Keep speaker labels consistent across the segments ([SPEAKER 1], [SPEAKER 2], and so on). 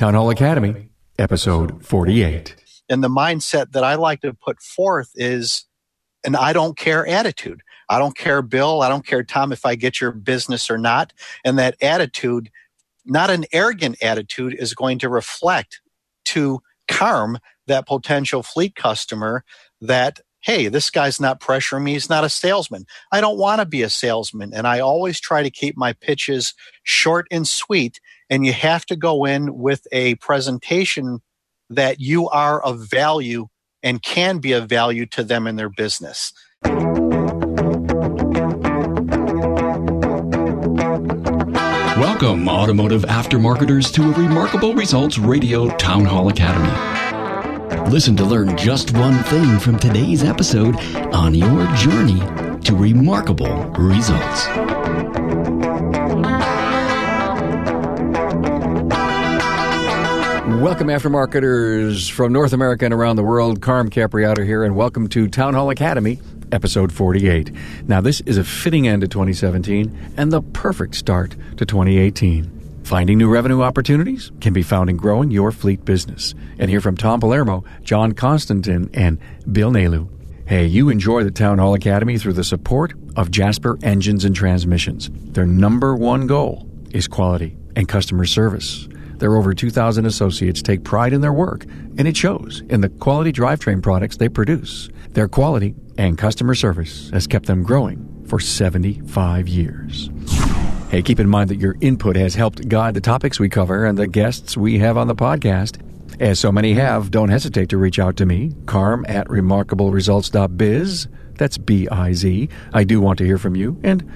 [SPEAKER 1] Town Hall Academy, episode 48.
[SPEAKER 2] And the mindset that I like to put forth is an I don't care attitude. I don't care, Bill. I don't care, Tom, if I get your business or not. And that attitude, not an arrogant attitude, is going to reflect to Carm, that potential fleet customer, that hey, this guy's not pressuring me. He's not a salesman. I don't want to be a salesman. And I always try to keep my pitches short and sweet. And you have to go in with a presentation that you are of value and can be of value to them in their business.
[SPEAKER 1] Welcome, automotive aftermarketers, to a Remarkable Results Radio Town Hall Academy. Listen to learn just one thing from today's episode on your journey to remarkable results. Welcome, aftermarketers from North America and around the world. Carm Capriotto here, and welcome to Town Hall Academy, episode 48. Now, this is a fitting end to 2017 and the perfect start to 2018. Finding new revenue opportunities can be found in growing your fleet business. And hear from Tom Palermo, John Constantin, and Bill Nalu. Hey, you enjoy the Town Hall Academy through the support of Jasper Engines and Transmissions. Their number one goal is quality and customer service. Their over 2,000 associates take pride in their work, and it shows in the quality drivetrain products they produce. Their quality and customer service has kept them growing for 75 years. Hey, keep in mind that your input has helped guide the topics we cover and the guests we have on the podcast. As so many have, don't hesitate to reach out to me, carm at remarkableresults.biz. That's B I Z. I do want to hear from you, and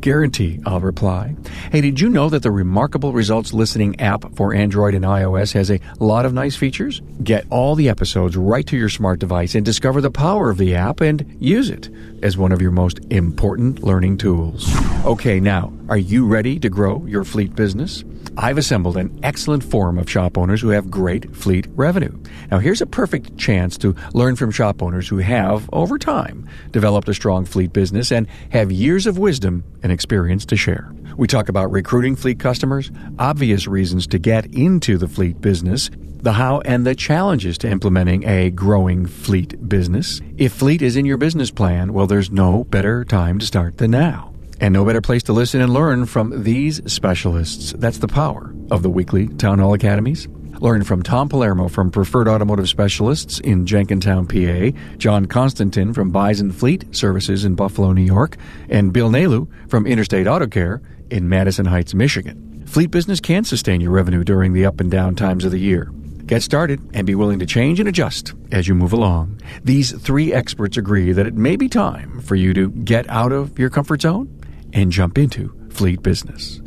[SPEAKER 1] guarantee I'll reply. Hey, did you know that the Remarkable Results Listening app for Android and iOS has a lot of nice features? Get all the episodes right to your smart device and discover the power of the app and use it as one of your most important learning tools. Okay, now, are you ready to grow your fleet business? I've assembled an excellent forum of shop owners who have great fleet revenue. Now, here's a perfect chance to learn from shop owners who have, over time, developed a strong fleet business and have years of wisdom and experience to share. We talk about recruiting fleet customers, obvious reasons to get into the fleet business, the how and the challenges to implementing a growing fleet business. If fleet is in your business plan, well, there's no better time to start than now. And no better place to listen and learn from these specialists. That's the power of the weekly Town Hall Academies. Learn from Tom Palermo from Preferred Automotive Specialists in Jenkintown, PA, John Constantin from Bison Fleet Services in Buffalo, New York, and Bill Nalu from Interstate Auto Care in Madison Heights, Michigan. Fleet business can sustain your revenue during the up and down times of the year. Get started and be willing to change and adjust as you move along. These three experts agree that it may be time for you to get out of your comfort zone and jump into fleet business.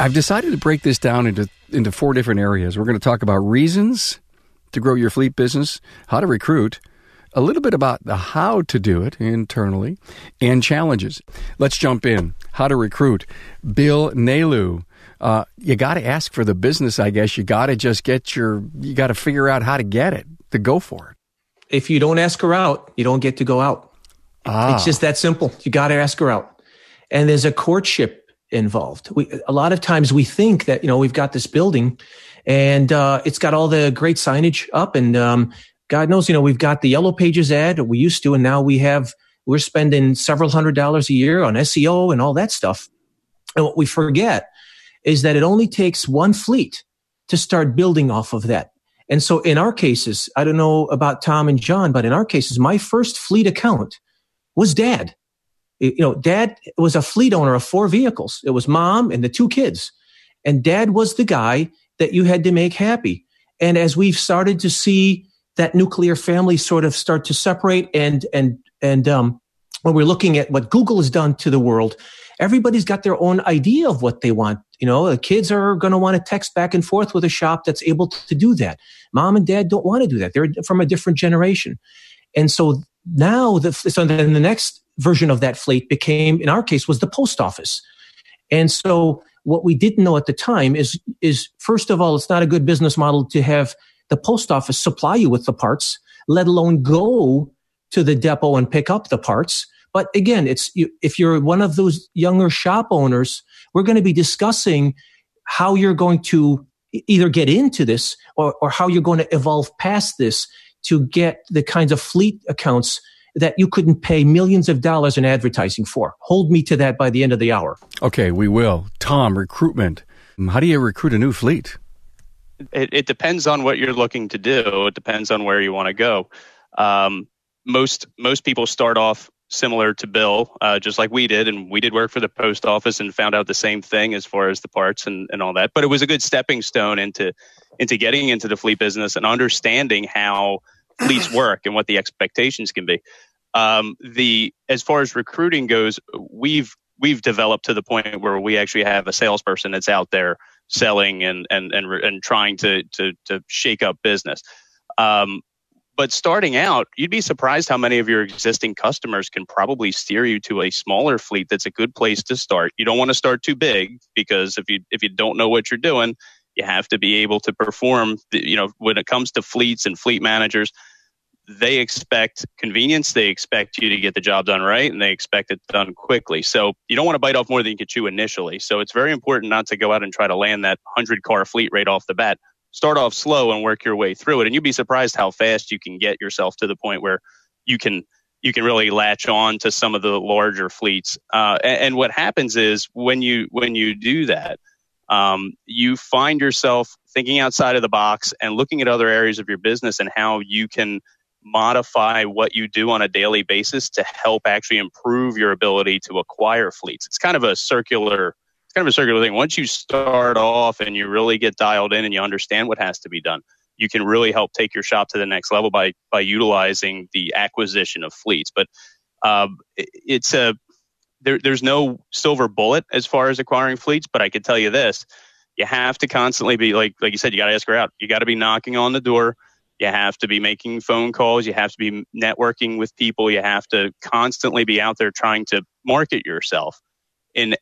[SPEAKER 1] I've decided to break this down into, into four different areas. We're going to talk about reasons to grow your fleet business, how to recruit, a little bit about the how to do it internally, and challenges. Let's jump in. How to recruit. Bill Nalu. Uh, you got to ask for the business, I guess. You got to just get your, you got to figure out how to get it, to go for it
[SPEAKER 3] if you don't ask her out, you don't get to go out. Ah. It's just that simple. You got to ask her out. And there's a courtship involved. We, a lot of times we think that, you know, we've got this building and uh, it's got all the great signage up and um, God knows, you know, we've got the yellow pages ad we used to, and now we have, we're spending several hundred dollars a year on SEO and all that stuff. And what we forget is that it only takes one fleet to start building off of that. And so in our cases, I don't know about Tom and John, but in our cases, my first fleet account was dad. You know, dad was a fleet owner of four vehicles. It was mom and the two kids. And dad was the guy that you had to make happy. And as we've started to see that nuclear family sort of start to separate and, and, and, um, when we're looking at what Google has done to the world, everybody's got their own idea of what they want. You know, the kids are going to want to text back and forth with a shop that's able to do that. Mom and dad don't want to do that. They're from a different generation. And so now the, so then the next version of that fleet became, in our case, was the post office. And so what we didn't know at the time is, is first of all, it's not a good business model to have the post office supply you with the parts, let alone go to the depot and pick up the parts But again, it's if you're one of those younger shop owners, we're going to be discussing how you're going to either get into this or, or how you're going to evolve past this to get the kinds of fleet accounts that you couldn't pay millions of dollars in advertising for. Hold me to that by the end of the hour.
[SPEAKER 1] Okay, we will. Tom, recruitment. How do you recruit a new fleet?
[SPEAKER 4] It, it depends on what you're looking to do. It depends on where you want to go. Um, most most people start off similar to Bill, uh, just like we did, and we did work for the post office and found out the same thing as far as the parts and, and all that. But it was a good stepping stone into into getting into the fleet business and understanding how fleets work and what the expectations can be. Um, the as far as recruiting goes, we've we've developed to the point where we actually have a salesperson that's out there selling and and and, and trying to to to shake up business. Um, but starting out, you'd be surprised how many of your existing customers can probably steer you to a smaller fleet that's a good place to start. You don't want to start too big because if you if you don't know what you're doing, you have to be able to perform. You know, when it comes to fleets and fleet managers, they expect convenience. They expect you to get the job done right, and they expect it done quickly. So you don't want to bite off more than you can chew initially. So it's very important not to go out and try to land that hundred car fleet right off the bat. Start off slow and work your way through it, and you'd be surprised how fast you can get yourself to the point where you can you can really latch on to some of the larger fleets. Uh, and, and, what happens is when you when you do that, um, you find yourself thinking outside of the box and looking at other areas of your business and how you can modify what you do on a daily basis to help actually improve your ability to acquire fleets. It's kind of a circular kind of a circular thing. Once you start off and you really get dialed in and you understand what has to be done, you can really help take your shop to the next level by by utilizing the acquisition of fleets. But um, it's a there, there's no silver bullet as far as acquiring fleets, but I can tell you this: you have to constantly be like like you said, you got to ask her out. You got to be knocking on the door. You have to be making phone calls. You have to be networking with people. You have to constantly be out there trying to market yourself in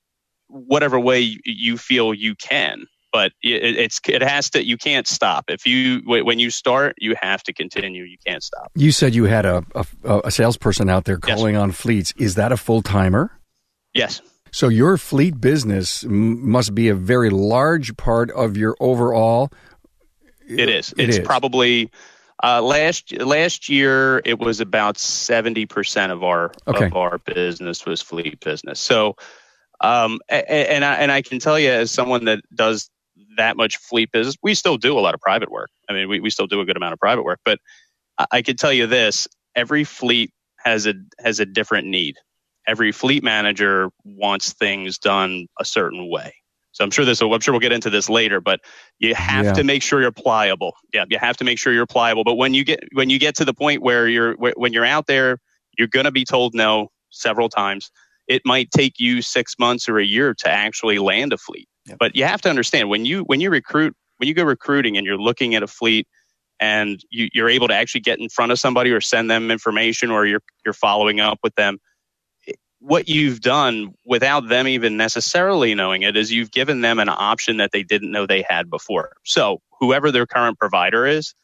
[SPEAKER 4] whatever way you feel you can. But it's it has to. You can't stop. If you when you start, you have to continue. You can't stop.
[SPEAKER 1] You said you had a a, a salesperson out there calling yes. on fleets. Is that a full timer?
[SPEAKER 4] Yes.
[SPEAKER 1] So your fleet business must be a very large part of your overall
[SPEAKER 4] it is. It it's is. probably uh, last last year it was about seventy percent of our okay. of our business was fleet business. So, um, and, and I and I can tell you as someone that does that much fleet business, we still do a lot of private work. I mean, we, we still do a good amount of private work, but I, I can tell you this: every fleet has a has a different need. Every fleet manager wants things done a certain way. So I'm sure this. I'm sure we'll get into this later, but you have yeah. to make sure you're pliable. Yeah, you have to make sure you're pliable. But when you get when you get to the point where you're when you're out there, you're going to be told no several times. It might take you six months or a year to actually land a fleet. Yeah. But you have to understand when you when you recruit when you go recruiting and you're looking at a fleet and you, you're able to actually get in front of somebody or send them information or you're you're following up with them what you've done without them even necessarily knowing it is you've given them an option that they didn't know they had before. So, whoever their current provider is,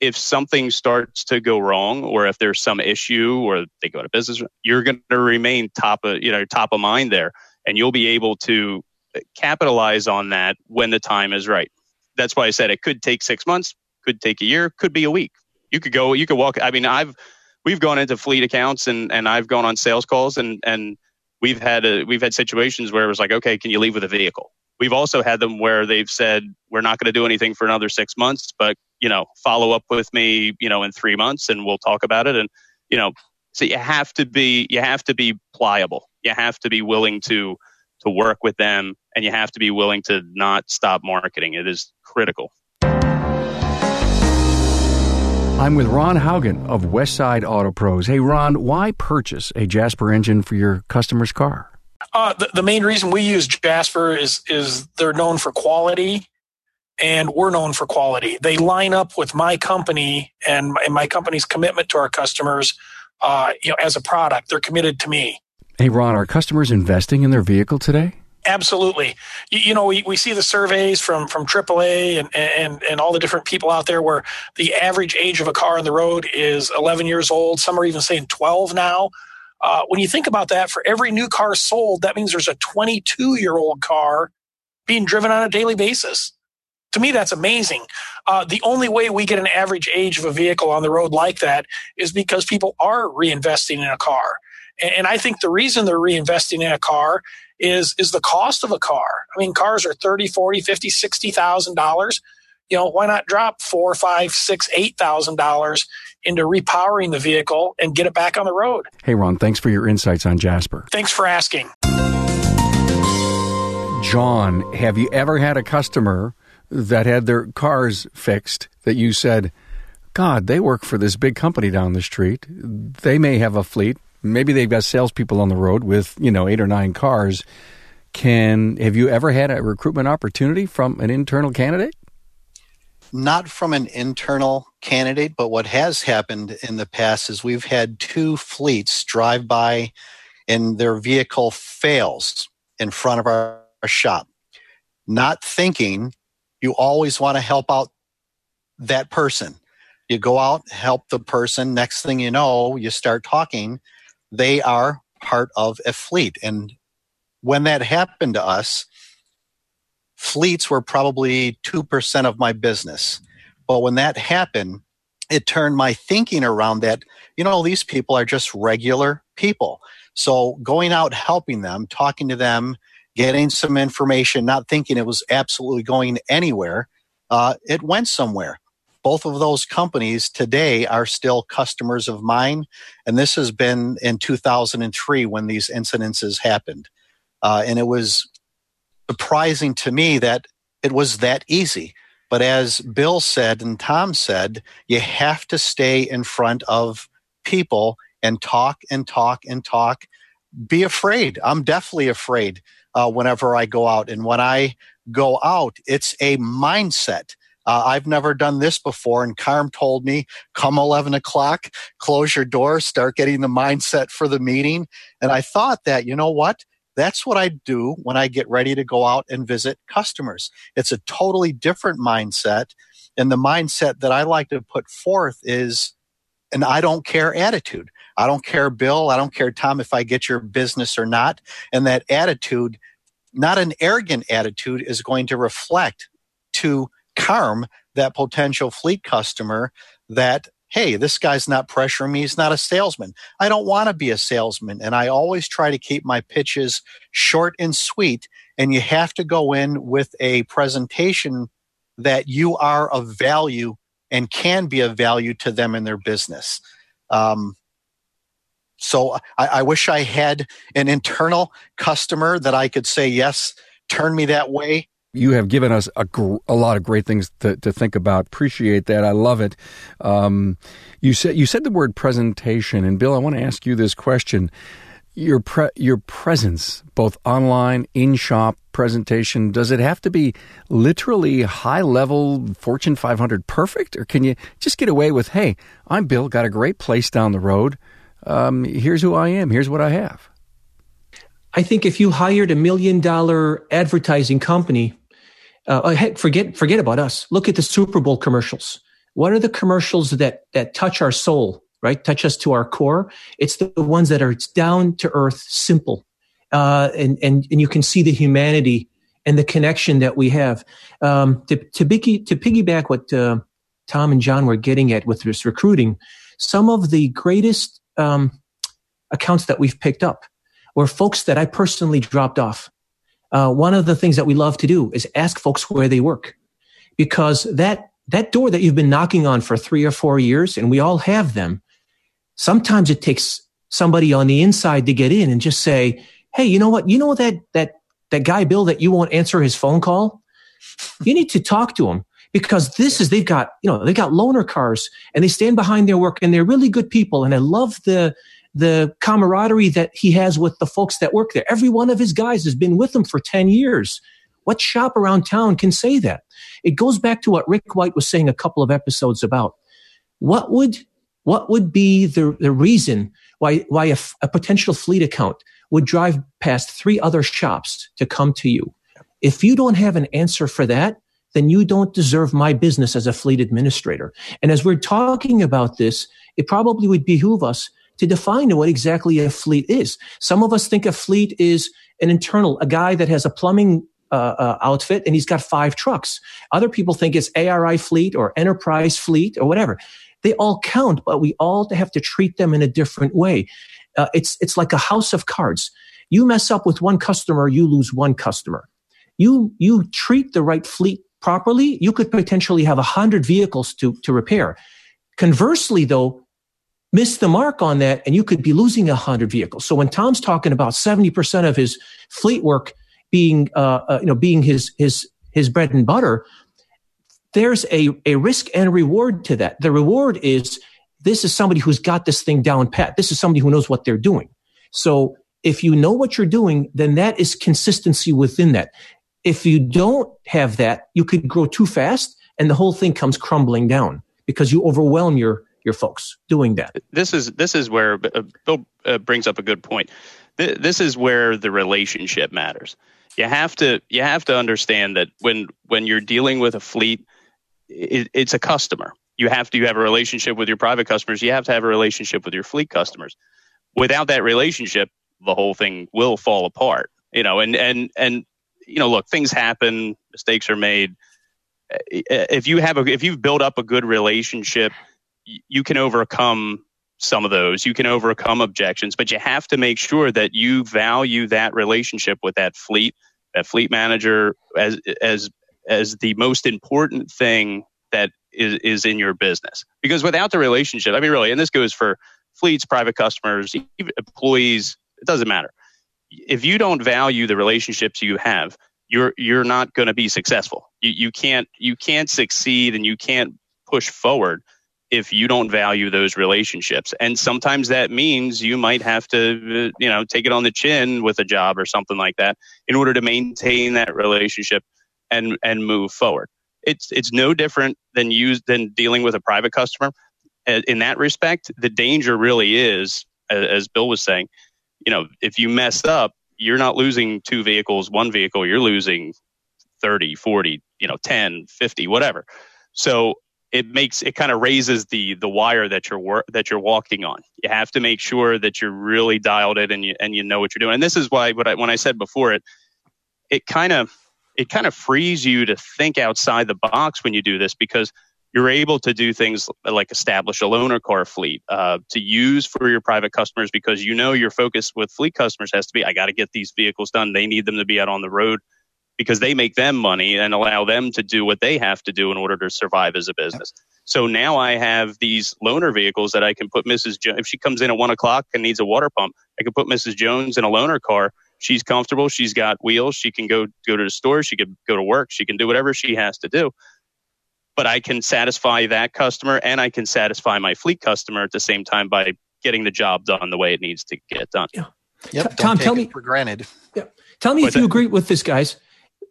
[SPEAKER 4] if something starts to go wrong or if there's some issue or they go to business, you're going to remain top of, you know, top of mind there and you'll be able to capitalize on that when the time is right. That's why I said it could take 6 months, could take a year, could be a week. You could go, you could walk. I mean, I've we've gone into fleet accounts and and I've gone on sales calls and and we've had a, we've had situations where it was like, okay, can you leave with a vehicle? We've also had them where they've said we're not going to do anything for another six months, but you know, follow up with me, you know, in three months and we'll talk about it. And you know, so you have to be you have to be pliable. You have to be willing to to work with them, and you have to be willing to not stop marketing. It is critical.
[SPEAKER 1] I'm with Ron Haugen of Westside Auto Pros. Hey, Ron, why purchase a Jasper engine for your customer's car?
[SPEAKER 5] Uh, the, the main reason we use Jasper is is they're known for quality, and we're known for quality. They line up with my company and my, and my company's commitment to our customers. Uh, you know, as a product, they're committed to me.
[SPEAKER 1] Hey, Ron, are customers investing in their vehicle today?
[SPEAKER 5] Absolutely. You, you, know, we, we see the surveys from, from AAA and, and, and all the different people out there where the average age of a car on the road is 11 years old. Some are even saying 12 now. Uh, when you think about that, for every new car sold, that means there's a 22 year old car being driven on a daily basis. To me, that's amazing. Uh, the only way we get an average age of a vehicle on the road like that is because people are reinvesting in a car. And, and I think the reason they're reinvesting in a car is, is the cost of a car. I mean, cars are 30, 40, 50, 60,000 dollars. You know, why not drop four, five, six, eight thousand dollars into repowering the vehicle and get it back on the road?
[SPEAKER 1] Hey, Ron, thanks for your insights on Jasper.
[SPEAKER 5] Thanks for asking.
[SPEAKER 1] John, have you ever had a customer that had their cars fixed that you said, God, they work for this big company down the street. They may have a fleet. Maybe they've got salespeople on the road with, you know, eight or nine cars. Can have you ever had a recruitment opportunity from an internal candidate?
[SPEAKER 2] Not from an internal candidate, but what has happened in the past is we've had two fleets drive by and their vehicle fails in front of our, our shop. Not thinking you always want to help out that person. You go out, help the person. Next thing you know, you start talking. They are part of a fleet. And when that happened to us, fleets were probably 2% of my business. But when that happened, it turned my thinking around that, you know, these people are just regular people. So going out, helping them, talking to them, getting some information, not thinking it was absolutely going anywhere, uh, it went somewhere. Both of those companies today are still customers of mine. And this has been in 2003 when these incidences happened. Uh, and it was surprising to me that it was that easy. But as Bill said and Tom said, you have to stay in front of people and talk and talk and talk. Be afraid. I'm definitely afraid uh, whenever I go out. And when I go out, it's a mindset. Uh, I've never done this before. And Carm told me, come 11 o'clock, close your door, start getting the mindset for the meeting. And I thought that, you know what? That's what I do when I get ready to go out and visit customers. It's a totally different mindset. And the mindset that I like to put forth is an I don't care attitude. I don't care, Bill. I don't care, Tom, if I get your business or not. And that attitude, not an arrogant attitude, is going to reflect to Carm, that potential fleet customer, that, hey, this guy's not pressuring me. He's not a salesman. I don't want to be a salesman. And I always try to keep my pitches short and sweet. And you have to go in with a presentation that you are of value and can be of value to them in their business. Um, so I, I wish I had an internal customer that I could say, yes, turn me that way.
[SPEAKER 1] You have given us a, gr- a lot of great things to, to think about. Appreciate that. I love it. Um, you said you said the word presentation, and Bill, I want to ask you this question: your pre- your presence, both online, in shop presentation, does it have to be literally high level Fortune 500 perfect, or can you just get away with, "Hey, I'm Bill, got a great place down the road." um, here's who I am, here's what I have.
[SPEAKER 3] I think if you hired a million dollar advertising company, uh, heck, forget forget about us. Look at the Super Bowl commercials. What are the commercials that that touch our soul, right? Touch us to our core. It's the, the ones that are it's down to earth, simple, uh, and and and you can see the humanity and the connection that we have. Um, to to, biggie, to piggyback what uh, Tom and John were getting at with this recruiting, some of the greatest um, accounts that we've picked up were folks that I personally dropped off. Uh, one of the things that we love to do is ask folks where they work because that, that door that you've been knocking on for three or four years, and we all have them. Sometimes it takes somebody on the inside to get in and just say, Hey, you know what? You know that, that, that guy, Bill, that you won't answer his phone call? You need to talk to him because this is they've got you know they've got loaner cars and they stand behind their work and they're really good people and I love the the camaraderie that he has with the folks that work there. Every one of his guys has been with him for 10 years. What shop around town can say that? It goes back to what Rick White was saying a couple of episodes about. What would what would be the, the reason why why a, a potential fleet account would drive past three other shops to come to you? If you don't have an answer for that, then you don't deserve my business as a fleet administrator. And as we're talking about this, it probably would behoove us to define what exactly a fleet is. Some of us think a fleet is an internal, a guy that has a plumbing uh, uh, outfit and he's got five trucks. Other people think it's ARI fleet or enterprise fleet or whatever. They all count, but we all have to treat them in a different way. Uh, it's it's like a house of cards. You mess up with one customer, you lose one customer. You you treat the right fleet properly, you could potentially have a hundred vehicles to to repair. Conversely, though, miss the mark on that, and you could be losing a hundred vehicles. So when Tom's talking about seventy percent of his fleet work being uh, uh, you know being his his his bread and butter, there's a, a risk and reward to that. The reward is this is somebody who's got this thing down pat. This is somebody who knows what they're doing. So if you know what you're doing, then that is consistency within that. If you don't have that, you could grow too fast and the whole thing comes crumbling down because you overwhelm your your folks doing that.
[SPEAKER 4] This is this is where uh, Bill uh, brings up a good point. This is where the relationship matters. You have to you have to understand that when when you're dealing with a fleet, it, it's a customer you have to you have a relationship with your private customers you have to have a relationship with your fleet customers without that relationship the whole thing will fall apart you know and and and you know look things happen mistakes are made if you have a if you've built up a good relationship you can overcome some of those you can overcome objections but you have to make sure that you value that relationship with that fleet that fleet manager as as as the most important thing that is, is in your business. Because without the relationship, I mean, really, and this goes for fleets, private customers, employees, it doesn't matter. If you don't value the relationships you have, you're you're not going to be successful. You you can't you can't succeed and you can't push forward if you don't value those relationships. And sometimes that means you might have to uh, you know take it on the chin with a job or something like that in order to maintain that relationship and and move forward it's it's no different than use than dealing with a private customer. In that respect, the danger really is, as Bill was saying, you know, if you mess up, you're not losing two vehicles, one vehicle, you're losing 30, 40, you know, 10, 50, whatever. So it makes it kind of raises the the wire that you're that you're walking on. You have to make sure that you're really dialed it and you and you know what you're doing. And this is why what I, when I said before it it kind of it kind of frees you to think outside the box when you do this because you're able to do things like establish a loaner car fleet uh, to use for your private customers because you know your focus with fleet customers has to be I got to get these vehicles done. They need them to be out on the road because they make them money and allow them to do what they have to do in order to survive as a business. So now I have these loaner vehicles that I can put Mrs. Jo- if she comes in at one o'clock and needs a water pump, I can put Mrs. Jones in a loaner car she's comfortable. She's got wheels. She can go go to the store. She can go to work. She can do whatever she has to do. But I can satisfy that customer and I can satisfy my fleet customer at the same time by getting the job done the way it needs to get done.
[SPEAKER 3] Yeah. Yep. Tom, tell me
[SPEAKER 2] for granted.
[SPEAKER 3] Yeah. Tell me What's if you that? agree with this, guys.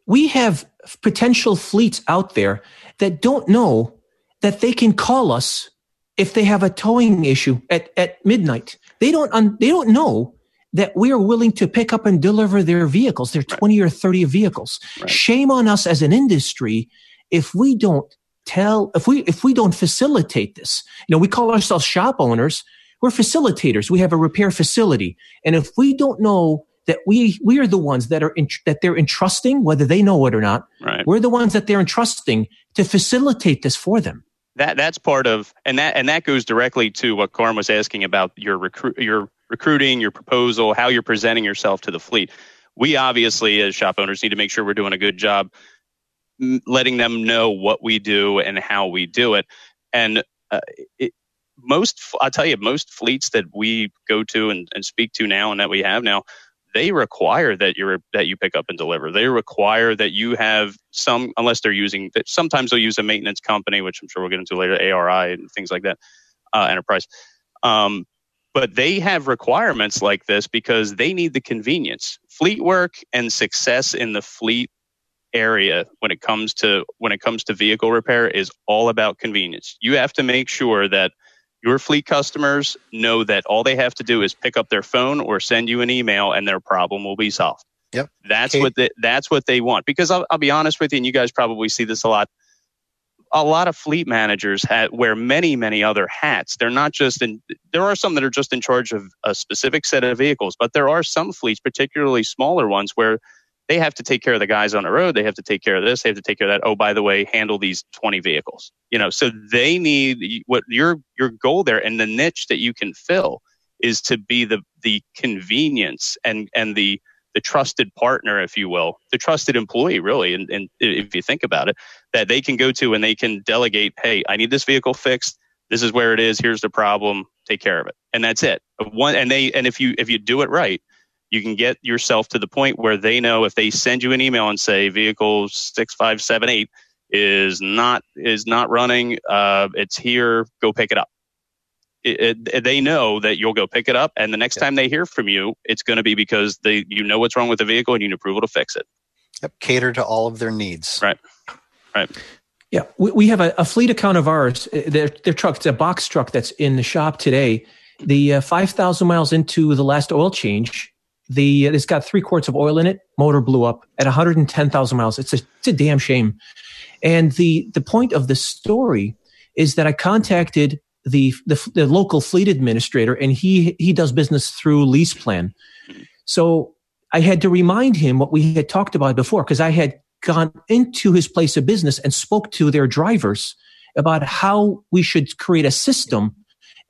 [SPEAKER 3] We have potential fleets out there that don't know that they can call us if they have a towing issue at, at midnight. They don't un, they don't know that we are willing to pick up and deliver their vehicles, their 20 or 30 vehicles. Right. Shame on us as an industry if we don't tell, if we, if we don't facilitate this. You know, we call ourselves shop owners. We're facilitators. We have a repair facility. And if we don't know that we, we are the ones that are, in, that they're entrusting, whether they know it or not, right. we're the ones that they're entrusting to facilitate this for them
[SPEAKER 4] that that's part of and that and that goes directly to what Carm was asking about your recruit your recruiting, your proposal, how you're presenting yourself to the fleet. We obviously, as shop owners, need to make sure we're doing a good job letting them know what we do and how we do it. And uh, it, most, I'll tell you, most fleets that we go to and, and speak to now and that we have now, they require that you're that you pick up and deliver. They require that you have some, unless they're using. Sometimes they'll use a maintenance company, which I'm sure we'll get into later, ARI and things like that, uh, enterprise. Um, but they have requirements like this because they need the convenience. Fleet work and success in the fleet area when it comes to when it comes to vehicle repair is all about convenience. You have to make sure that your fleet customers know that all they have to do is pick up their phone or send you an email and their problem will be solved.
[SPEAKER 2] Yep.
[SPEAKER 4] That's what they, that's what they want because I'll, I'll be honest with you and you guys probably see this a lot a lot of fleet managers have, wear many, many other hats. They're not just in, there are some that are just in charge of a specific set of vehicles, but there are some fleets, particularly smaller ones, where they have to take care of the guys on the road. They have to take care of this. They have to take care of that. Oh, by the way, handle these 20 vehicles. You know, so they need what your, your goal there and the niche that you can fill is to be the, the convenience and, and the, the trusted partner, if you will, the trusted employee, really. And, and if you think about it, that they can go to and they can delegate, hey, I need this vehicle fixed. This is where it is. Here's the problem. Take care of it. And that's it. One, and they, and if you, if you do it right, you can get yourself to the point where they know if they send you an email and say vehicle 6578 is not, is not running, uh, it's here, go pick it up it, it, they know that you'll go pick it up, and the next yep. time they hear from you, it's going to be because they you know what's wrong with the vehicle and you need approval to fix it.
[SPEAKER 2] Yep, cater to all of their needs.
[SPEAKER 4] Right, right.
[SPEAKER 3] Yeah, we, we have a, a, fleet account of ours. Uh, their their truck, it's a box truck that's in the shop today. The uh, five thousand miles into the last oil change, the it's got three quarts of oil in it. Motor blew up at one hundred and ten thousand miles. It's a it's a damn shame. And the the point of the story is that I contacted the, the, the local fleet administrator, and he he does business through LeasePlan. So I had to remind him what we had talked about before because I had gone into his place of business and spoke to their drivers about how we should create a system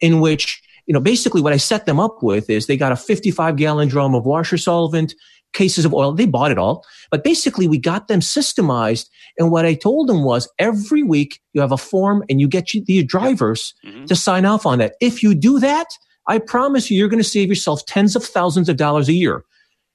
[SPEAKER 3] in which you know basically what I set them up with is they got a 55 gallon drum of washer solvent cases of oil. They bought it all. But basically, we got them systemized. And what I told them was every week you have a form and you get you, the drivers mm-hmm. to sign off on that. If you do that, I promise you, you're going to save yourself tens of thousands of dollars a year.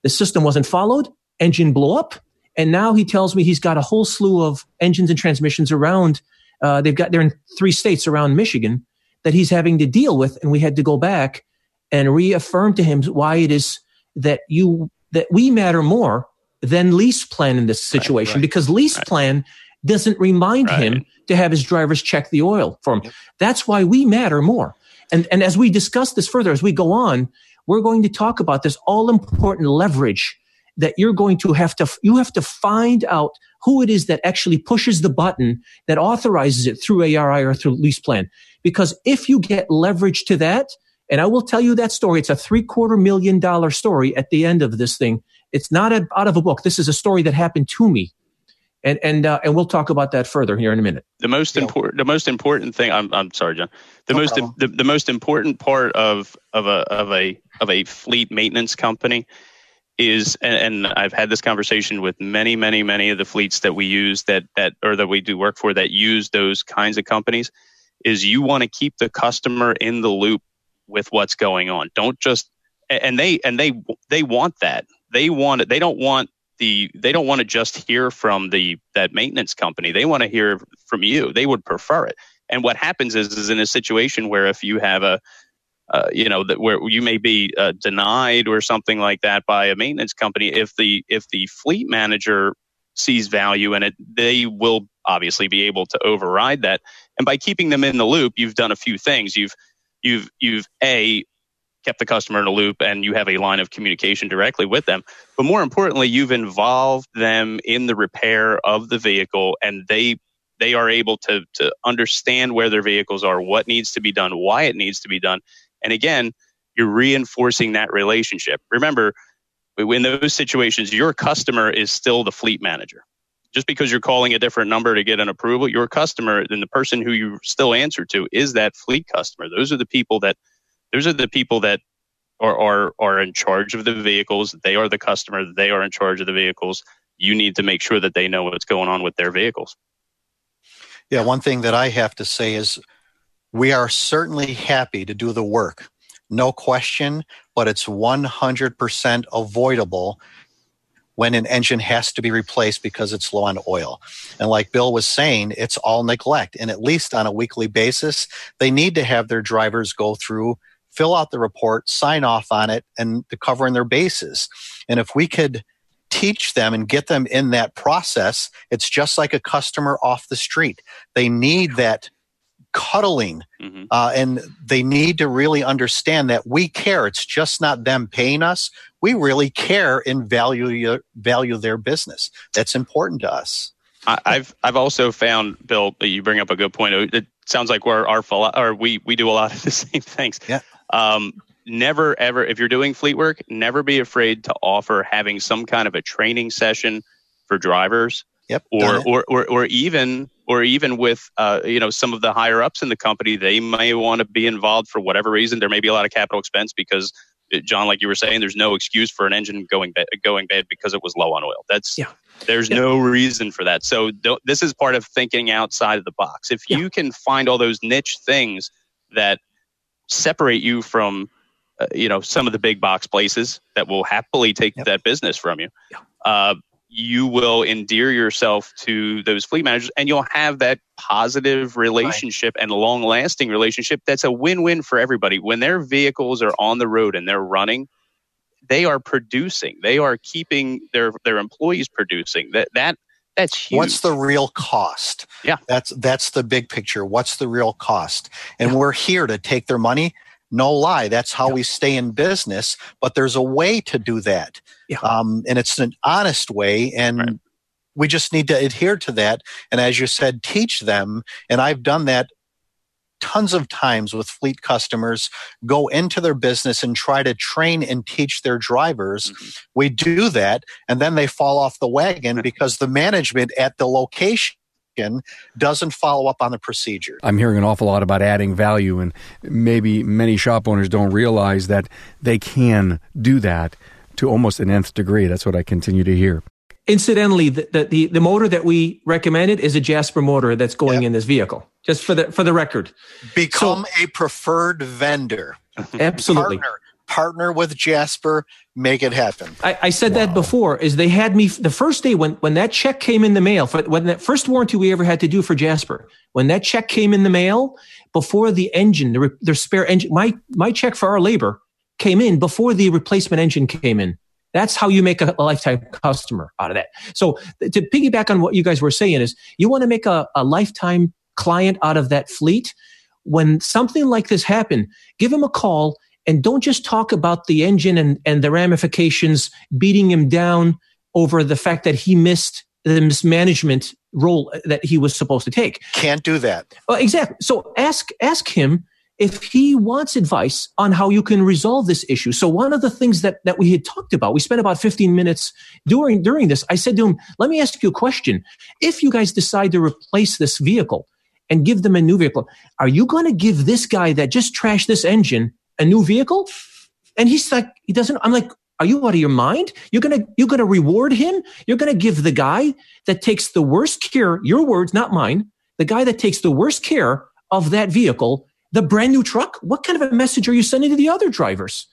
[SPEAKER 3] The system wasn't followed, engine blew up. And now he tells me he's got a whole slew of engines and transmissions around. Uh, they've got, they're in three states around Michigan that he's having to deal with. And we had to go back and reaffirm to him why it is that you that we matter more than LeasePlan in this situation right, right, because lease right. plan doesn't remind him to have his drivers check the oil for him. Yep. That's why we matter more. And, and as we discuss this further, as we go on, we're going to talk about this all important leverage that you're going to have to, you have to find out who it is that actually pushes the button that authorizes it through ARI or through LeasePlan. Because if you get leverage to that, and I will tell you that story. It's a three quarter million dollar story at the end of this thing. It's not a, out of a book. This is a story that happened to me. And, and, uh, and we'll talk about that further here in a minute.
[SPEAKER 4] The most important, the most important thing, I'm, I'm sorry, John. The no most, the, the most important part of, of a, of a, of a fleet maintenance company is, and, I've had this conversation with many, many, many of the fleets that we use that, that, or that we do work for that use those kinds of companies is you want to keep the customer in the loop with what's going on. Don't just and they and they they want that. They want it. They don't want the they don't want to just hear from the that maintenance company. They want to hear from you. They would prefer it. And what happens is is in a situation where if you have a uh, you know that where you may be uh, denied or something like that by a maintenance company if the if the fleet manager sees value in it they will obviously be able to override that. And by keeping them in the loop you've done a few things. You've you've you've a kept the customer in a loop and you have a line of communication directly with them. But more importantly you've involved them in the repair of the vehicle and they they are able to to understand where their vehicles are what needs to be done why it needs to be done and again you're reinforcing that relationship remember in those situations your customer is still the fleet manager just because you're calling a different number to get an approval, your customer, then the person who you still answer to is that fleet customer. Those are the people that, those are the people that are, are, are in charge of the vehicles. They are the customer. They are in charge of the vehicles. You need to make sure that they know what's going on with their vehicles.
[SPEAKER 2] Yeah, one thing that I have to say is we are certainly happy to do the work, no question, but it's 100% avoidable when an engine has to be replaced because it's low on oil. And like Bill was saying, it's all neglect. And at least on a weekly basis, they need to have their drivers go through, fill out the report, sign off on it, and to covering their bases. And if we could teach them and get them in that process, it's just like a customer off the street. They need that cuddling mm-hmm. uh, and they need to really understand that we care it's just not them paying us we really care and value value their business that's important to us
[SPEAKER 4] I, I've I've also found Bill. You bring up a good point. It sounds like we're our or we we do a lot of the same things.
[SPEAKER 2] Yeah.
[SPEAKER 4] Um, never ever if you're doing fleet work, never be afraid to offer having some kind of a training session for drivers.
[SPEAKER 2] Yep.
[SPEAKER 4] Or or, or or even or even with uh, you know some of the higher ups in the company, they may want to be involved for whatever reason. There may be a lot of capital expense because John, like you were saying, there's no excuse for an engine going bad, going bad because it was low on oil. That's yeah. There's yeah. no reason for that. So this is part of thinking outside of the box. If yeah. you can find all those niche things that separate you from, uh, you know, some of the big box places that will happily take yep. that business from you, uh, you will endear yourself to those fleet managers and you'll have that positive relationship right. and long lasting relationship that's a win win for everybody. When their vehicles are on the road and they're running, they are producing. They are keeping their their employees producing. That that that's huge.
[SPEAKER 2] What's the real cost?
[SPEAKER 4] Yeah.
[SPEAKER 2] That's that's the big picture. What's the real cost? And yeah. we're here to take their money. No lie. That's how yeah. we stay in business. But there's a way to do that. Yeah. Um, and it's an honest way. And right. we just need to adhere to that. And as you said, teach them. And I've done that tons of times with fleet customers go into their business and try to train and teach their drivers. Mm-hmm. We do that and then they fall off the wagon because the management at the location doesn't follow up on the procedure.
[SPEAKER 1] I'm hearing an awful lot about adding value, and maybe many shop owners don't realize that they can do that to almost an nth degree. That's what I continue to hear.
[SPEAKER 3] Incidentally, the, the, the motor that we recommended is a Jasper motor that's going yep. in this vehicle. Just for the for the record,
[SPEAKER 2] become so, a preferred vendor.
[SPEAKER 3] Absolutely,
[SPEAKER 2] partner, partner with Jasper, make it happen.
[SPEAKER 3] I, I said wow. that before. Is they had me the first day when when that check came in the mail for when that first warranty we ever had to do for Jasper. When that check came in the mail before the engine, the, the spare engine, my my check for our labor came in before the replacement engine came in. That's how you make a, a, lifetime customer out of that. So to piggyback on what you guys were saying is you want to make a, a lifetime client out of that fleet. When something like this happened, give him a call and don't just talk about the engine and, and the ramifications beating him down over the fact that he missed the mismanagement role that he was supposed to take.
[SPEAKER 2] Can't do that.
[SPEAKER 3] Uh, exactly. So ask ask him if he wants advice on how you can resolve this issue. So one of the things that, that we had talked about, we spent about 15 minutes during, during this. I said to him, let me ask you a question. If you guys decide to replace this vehicle and give them a new vehicle, are you going to give this guy that just trashed this engine a new vehicle? And he's like, he doesn't, I'm like, are you out of your mind? You're gonna you're gonna reward him. You're gonna give the guy that takes the worst care. Your words, not mine. The guy that takes the worst care of that vehicle the brand new truck? What kind of a message are you sending to the other drivers?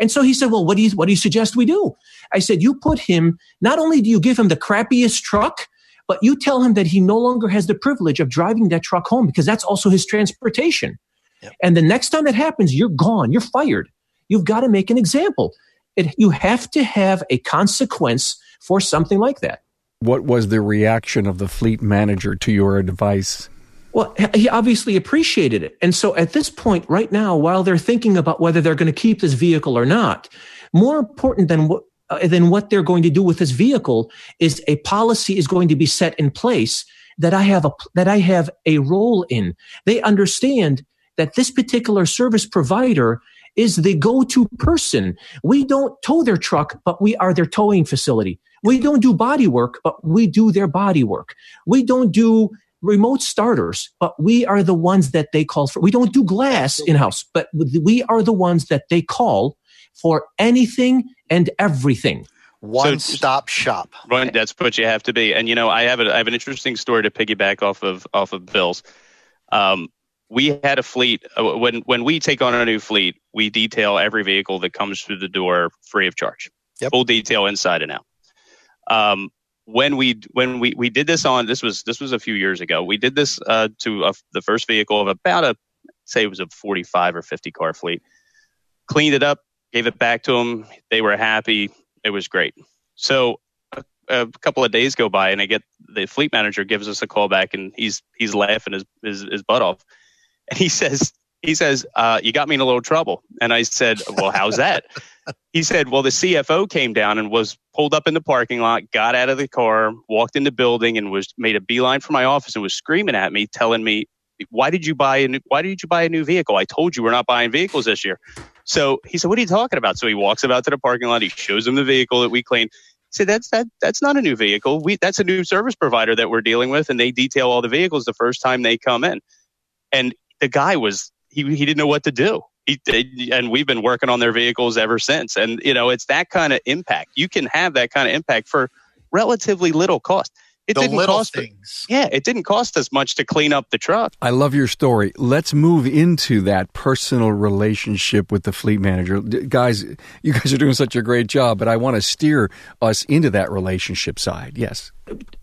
[SPEAKER 3] And so he said, well, what do you, what do you suggest we do? I said, you put him, not only do you give him the crappiest truck, but you tell him that he no longer has the privilege of driving that truck home because that's also his transportation. Yep. And the next time that happens, you're gone. You're fired. You've got to make an example. It, you have to have a consequence for something like that.
[SPEAKER 1] What was the reaction of the fleet manager to your advice?
[SPEAKER 3] Well, he obviously appreciated it. And so at this point, right now, while they're thinking about whether they're going to keep this vehicle or not, more important than what, uh, than what they're going to do with this vehicle is a policy is going to be set in place that I have a, that I have a role in. They understand that this particular service provider is the go-to person. We don't tow their truck, but we are their towing facility. We don't do body work, but we do their body work. We don't do remote starters, but we are the ones that they call for. We don't do glass in house, but we are the ones that they call for anything and everything.
[SPEAKER 2] One so, stop shop.
[SPEAKER 4] Right, that's what you have to be. And you know, I have a, I have an interesting story to piggyback off of off of Bill's. Um, we had a fleet uh, when when we take on a new fleet, we detail every vehicle that comes through the door free of charge. Yep. Full detail inside and out. Um, when we when we we did this on this was this was a few years ago. We did this uh, to a, the first vehicle of about a say it was a 45 or 50 car fleet. Cleaned it up, gave it back to them. They were happy. It was great. So a, a couple of days go by, and I get the fleet manager gives us a call back, and he's he's laughing his his, his butt off, and he says he says uh, you got me in a little trouble, and I said, well, how's that? he said, well, the CFO came down and was pulled up in the parking lot, got out of the car, walked in the building, and was made a beeline for my office and was screaming at me, telling me, "Why did you buy a new, Why did you buy a new vehicle? I told you we're not buying vehicles this year." So he said, "What are you talking about?" So he walks about to the parking lot. He shows him the vehicle that we cleaned. He said, "That's that. That's not a new vehicle. We that's a new service provider that we're dealing with, and they detail all the vehicles the first time they come in." And the guy was he he didn't know what to do he, and we've been working on their vehicles ever since. And you know, it's that kind of impact. You can have that kind of impact for relatively little cost.
[SPEAKER 2] It the didn't little cost, things.
[SPEAKER 4] Yeah, it didn't cost us much to clean up the truck.
[SPEAKER 1] I love your story. Let's move into that personal relationship with the fleet manager. Guys, you guys are doing such a great job, but I want to steer us into that relationship side. Yes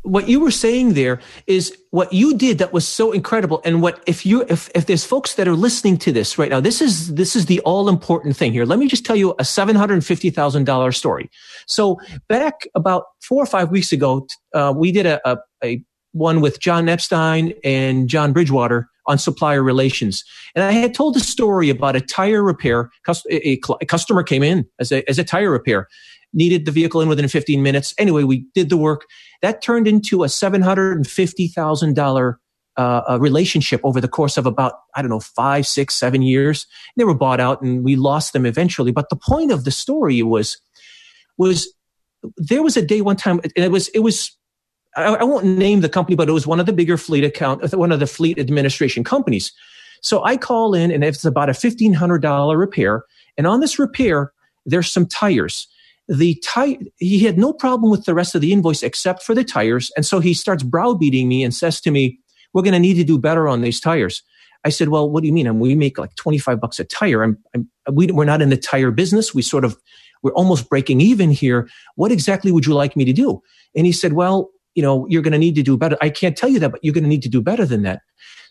[SPEAKER 3] what you were saying there is what you did that was so incredible and what if you if, if there's folks that are listening to this right now this is this is the all important thing here let me just tell you a $750000 story so back about four or five weeks ago uh, we did a, a, a one with john epstein and john bridgewater on supplier relations. And I had told a story about a tire repair. A, customer came in as a, as a tire repair needed the vehicle in within 15 minutes. Anyway, we did the work. That turned into a $750,000 uh, relationship over the course of about, I don't know, five, six, seven years. They were bought out and we lost them eventually. But the point of the story was, was there was a day one time, and it was, it was, I, I won't name the company, but it was one of the bigger fleet account, one of the fleet administration companies. So I call in and it's about a $1,500 repair. And on this repair, there's some tires the tire he had no problem with the rest of the invoice except for the tires. And so he starts browbeating me and says to me we're going to need to do better on these tires. I said well what do you mean? And we make like 25 bucks a tire. I'm, I'm, we, we're not in the tire business. We sort of we're almost breaking even here. What exactly would you like me to do? And he said well you know you're going to need to do better. I can't tell you that but you're going to need to do better than that.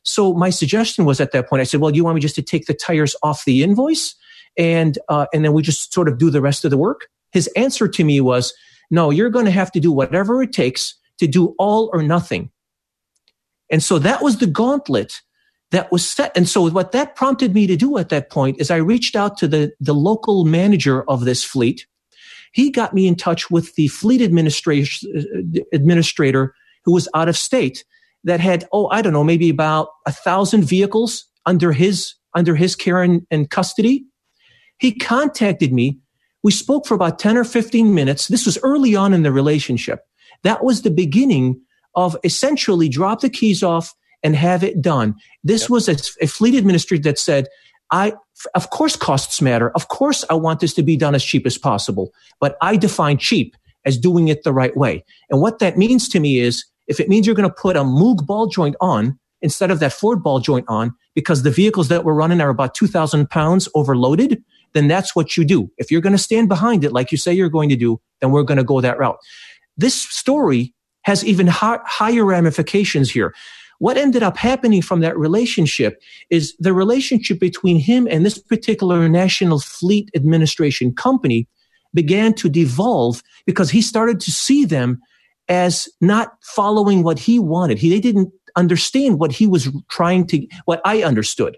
[SPEAKER 3] So my suggestion was at that point i said well you want me just to take the tires off the invoice and uh, and then we just sort of do the rest of the work his answer to me was, no, you're going to have to do whatever it takes to do all or nothing. And so that was the gauntlet that was set. And so what that prompted me to do at that point is I reached out to the, the local manager of this fleet. He got me in touch with the fleet administration, uh, administrator who was out of state that had, oh, I don't know, maybe about a thousand vehicles under his, under his care and, and custody. He contacted me we spoke for about 10 or 15 minutes. This was early on in the relationship. That was the beginning of essentially drop the keys off and have it done. This yep. was a, a fleet administrator that said, I, of course, costs matter. Of course, I want this to be done as cheap as possible, but I define cheap as doing it the right way. And what that means to me is if it means you're going to put a Moog ball joint on instead of that Ford ball joint on because the vehicles that we're running are about 2,000 pounds overloaded, then that's what you do. If you're going to stand behind it like you say you're going to do, then we're going to go that route. This story has even ha- higher ramifications here. What ended up happening from that relationship is the relationship between him and this particular National Fleet Administration company began to devolve because he started to see them as not following what he wanted. He, they didn't understand what he was trying to, what I understood.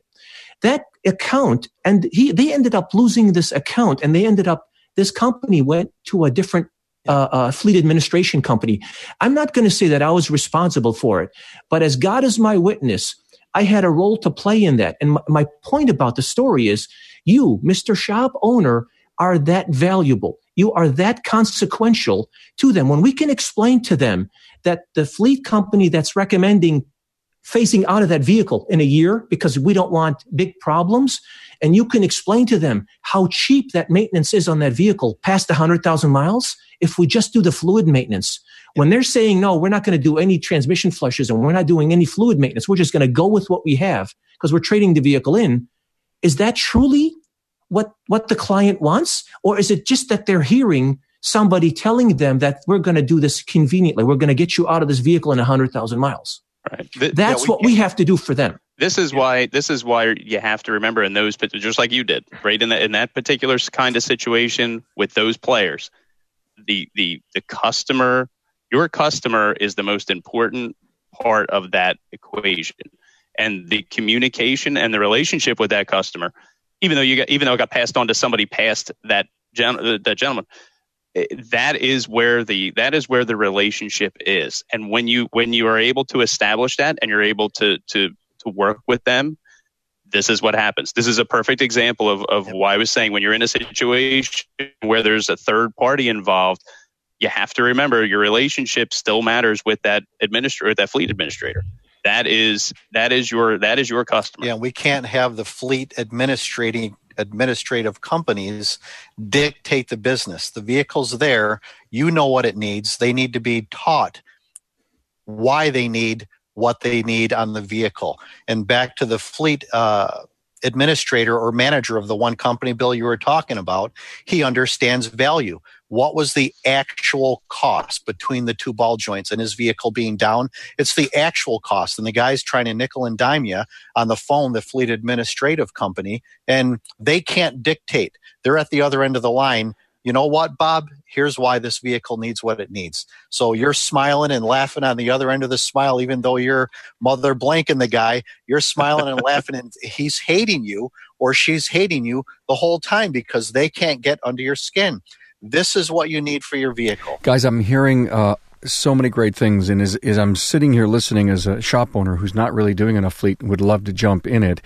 [SPEAKER 3] That account and he they ended up losing this account and they ended up this company went to a different uh, uh, fleet administration company. I'm not going to say that I was responsible for it, but as God is my witness, I had a role to play in that. And my, my point about the story is you, Mr. Shop owner, are that valuable. You are that consequential to them. When we can explain to them that the fleet company that's recommending phasing out of that vehicle in a year because we don't want big problems. And you can explain to them how cheap that maintenance is on that vehicle past 100,000 miles if we just do the fluid maintenance. When they're saying, no, we're not going to do any transmission flushes and we're not doing any fluid maintenance, we're just going to go with what we have because we're trading the vehicle in. Is that truly what, what the client wants? Or is it just that they're hearing somebody telling them that we're going to do this conveniently? We're going to get you out of this vehicle in 100,000 miles. Right. That's yeah, we, what we have to do for them.
[SPEAKER 4] This is why this is why you have to remember in those just like you did, right? In that in that particular kind of situation with those players, the the the customer, your customer is the most important part of that equation. And the communication and the relationship with that customer, even though you got even though it got passed on to somebody past that gen- uh, that gentleman that is where the that is where the relationship is. And when you when you are able to establish that and you're able to to to work with them this is what happens. This is a perfect example of, of why i was saying when you're in a situation where there's a third party involved you have to remember your relationship still matters with that administrator that fleet administrator. That is that is your that is your customer.
[SPEAKER 2] Yeah we can't have the fleet administrating administrative companies dictate the business. The vehicle's there. You know what it needs. They need to be taught why they need what they need on the vehicle. And back to the fleet uh, administrator or manager of the one company bill you were talking about he understands value what was the actual cost between the two ball joints and his vehicle being down? It's the actual cost. And the guy's trying to nickel and dime you on the phone, the fleet administrative company, and they can't dictate. They're at the other end of the line. You know what, Bob? Here's why this vehicle needs what it needs. So you're smiling and laughing on the other end of the smile, even though you're mother blanking the guy. You're smiling and laughing, and he's hating you or she's hating you the whole time because they can't get under your skin. This is what you need for your vehicle.
[SPEAKER 1] Guys, I'm hearing uh, so many great things. And as, as I'm sitting here listening as a shop owner who's not really doing enough fleet and would love to jump in it,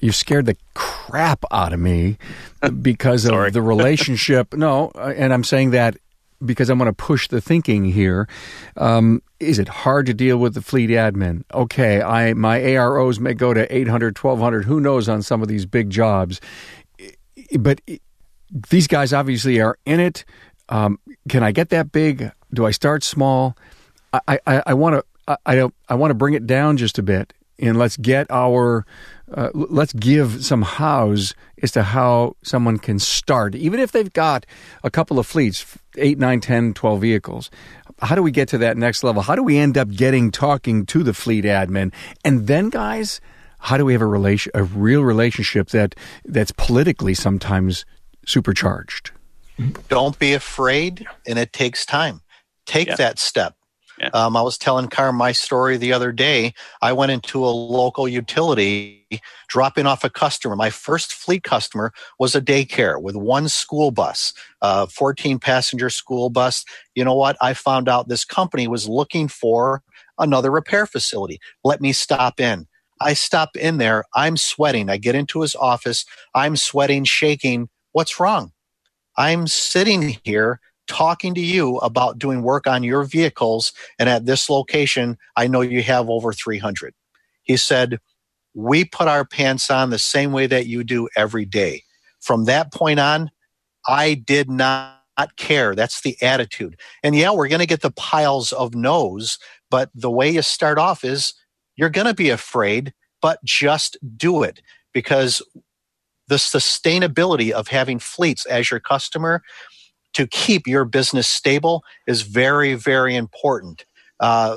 [SPEAKER 1] you scared the crap out of me because of the relationship. no, uh, and I'm saying that because I'm going to push the thinking here. Um, is it hard to deal with the fleet admin? Okay, I my AROs may go to 800, 1200, who knows on some of these big jobs. But these guys obviously are in it. Um, can I get that big? Do I start small? I I want to I don't I want to bring it down just a bit and let's get our uh, let's give some hows as to how someone can start even if they've got a couple of fleets 8 9 10 12 vehicles how do we get to that next level how do we end up getting talking to the fleet admin and then guys how do we have a relation a real relationship that that's politically sometimes supercharged.
[SPEAKER 2] Don't be afraid, and it takes time. Take yeah. that step. Yeah. Um, I was telling Carm my story the other day. I went into a local utility dropping off a customer. My first fleet customer was a daycare with one school bus, a 14 passenger school bus. You know what? I found out this company was looking for another repair facility. Let me stop in. I stop in there. I'm sweating. I get into his office. I'm sweating, shaking What's wrong? I'm sitting here talking to you about doing work on your vehicles. And at this location, I know you have over 300. He said, We put our pants on the same way that you do every day. From that point on, I did not care. That's the attitude. And yeah, we're going to get the piles of no's, but the way you start off is you're going to be afraid, but just do it because the sustainability of having fleets as your customer to keep your business stable is very, very important. Uh,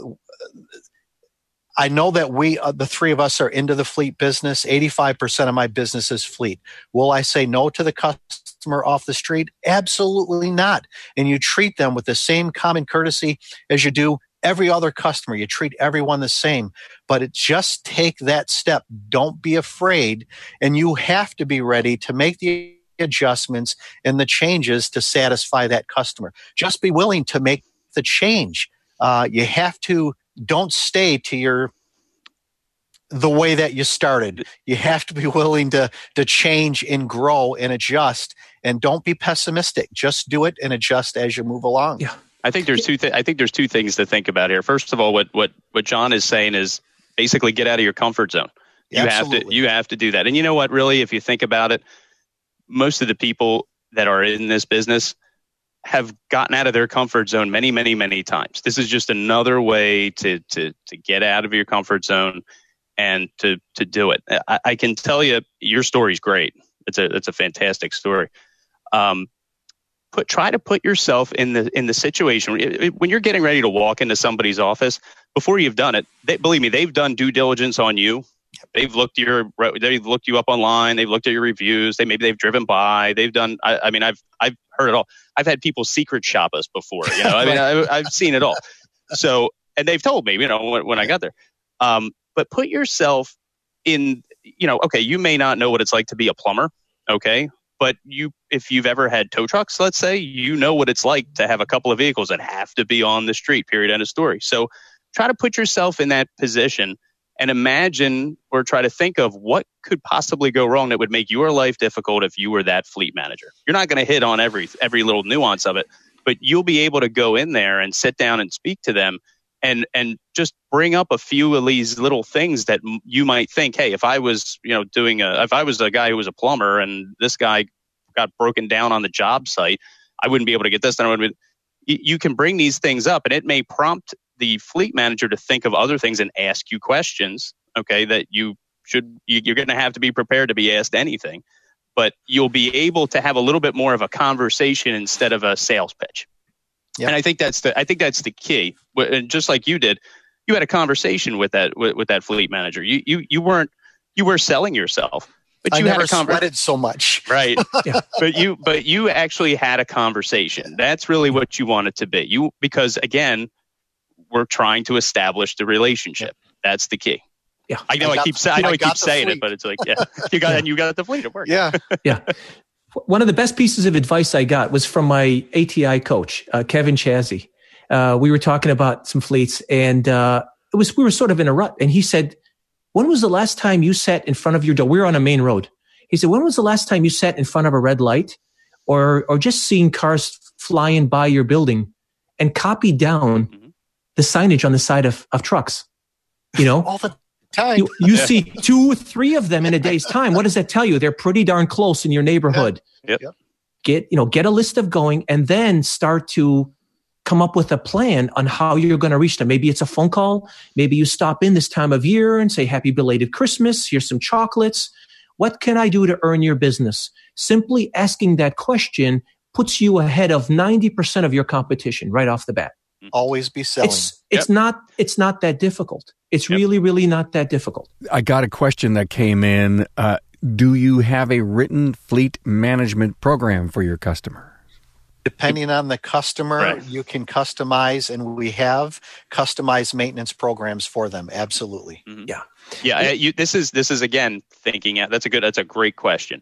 [SPEAKER 2] I know that we, uh, the three of us, are into the fleet business. 85% of my business is fleet. Will I say no to the customer off the street? Absolutely not. And you treat them with the same common courtesy as you do every other customer. You treat everyone the same, but it just take that step. Don't be afraid. And you have to be ready to make the adjustments and the changes to satisfy that customer. Just be willing to make the change. Uh, you have to, don't stay to your, the way that you started. You have to be willing to, to change and grow and adjust and don't be pessimistic. Just do it and adjust as you move along.
[SPEAKER 3] Yeah.
[SPEAKER 4] I think there's two. Th- I think there's two things to think about here. First of all, what what what John is saying is basically get out of your comfort zone. You Absolutely. have to you have to do that. And you know what? Really, if you think about it, most of the people that are in this business have gotten out of their comfort zone many, many, many times. This is just another way to to to get out of your comfort zone and to to do it. I, I can tell you, your story's great. It's a it's a fantastic story. Um, put try to put yourself in the in the situation when you're getting ready to walk into somebody's office before you've done it they, believe me they've done due diligence on you they've looked your they've looked you up online they've looked at your reviews they maybe they've driven by they've done i, I mean i've i've heard it all. I've had people secret shop us before you know i mean I, have seen it all. So and they've told me you know when, when i got there. Um, but put yourself in you know okay you may not know what it's like to be a plumber okay but you if you've ever had tow trucks let's say you know what it's like to have a couple of vehicles that have to be on the street period end of story. So try to put yourself in that position and imagine or try to think of what could possibly go wrong that would make your life difficult if you were that fleet manager. You're not going to hit on every every little nuance of it but you'll be able to go in there and sit down and speak to them and and just bring up a few of these little things that you might think hey if i was you know doing a if i was a guy who was a plumber and this guy got broken down on the job site i wouldn't be able to get this done. You can bring these things up and it may prompt the fleet manager to think of other things and ask you questions okay that you should you're going to have to be prepared to be asked anything but you'll be able to have a little bit more of a conversation instead of a sales pitch Yep. And I think that's the I think that's the key. And just like you did, you had a conversation with that with, with that fleet manager. You you you weren't you were selling yourself,
[SPEAKER 2] but
[SPEAKER 4] you
[SPEAKER 2] I never had a conver- sweated so much,
[SPEAKER 4] right? yeah. But you but you actually had a conversation. That's really what you wanted to be. You because again, we're trying to establish the relationship. That's the key.
[SPEAKER 3] Yeah,
[SPEAKER 4] I know I, got, I keep I know I, I keep saying fleet. it, but it's like yeah, you got yeah. and you got the fleet at work.
[SPEAKER 2] Yeah,
[SPEAKER 3] yeah one of the best pieces of advice I got was from my ATI coach, uh, Kevin Chazzy. Uh, we were talking about some fleets and, uh, it was, we were sort of in a rut. And he said, when was the last time you sat in front of your door? We are on a main road. He said, when was the last time you sat in front of a red light or, or just seeing cars flying by your building and copied down mm-hmm. The signage on the side of, of trucks? You know,
[SPEAKER 2] all the time.
[SPEAKER 3] You, you see two, three of them in a day's time. What does that tell you? They're pretty darn close in your neighborhood.
[SPEAKER 4] Yep. yep.
[SPEAKER 3] Get, you know, get a list of going and then start to come up with a plan on how you're going to reach them. Maybe it's a phone call. Maybe you stop in this time of year and say, happy belated Christmas. Here's some chocolates. What can I do to earn your business? Simply asking that question puts you ahead of 90% of your competition right off the bat.
[SPEAKER 2] Always be selling.
[SPEAKER 3] It's, it's yep. not, it's not that difficult. It's yep. really, really not that difficult.
[SPEAKER 1] I got a question that came in. Uh, do you have a written fleet management program for your customers?
[SPEAKER 2] Depending on the customer, right. you can customize, and we have customized maintenance programs for them. Absolutely.
[SPEAKER 3] Mm-hmm. Yeah.
[SPEAKER 4] Yeah. You, this is this is again thinking. That's a good. That's a great question.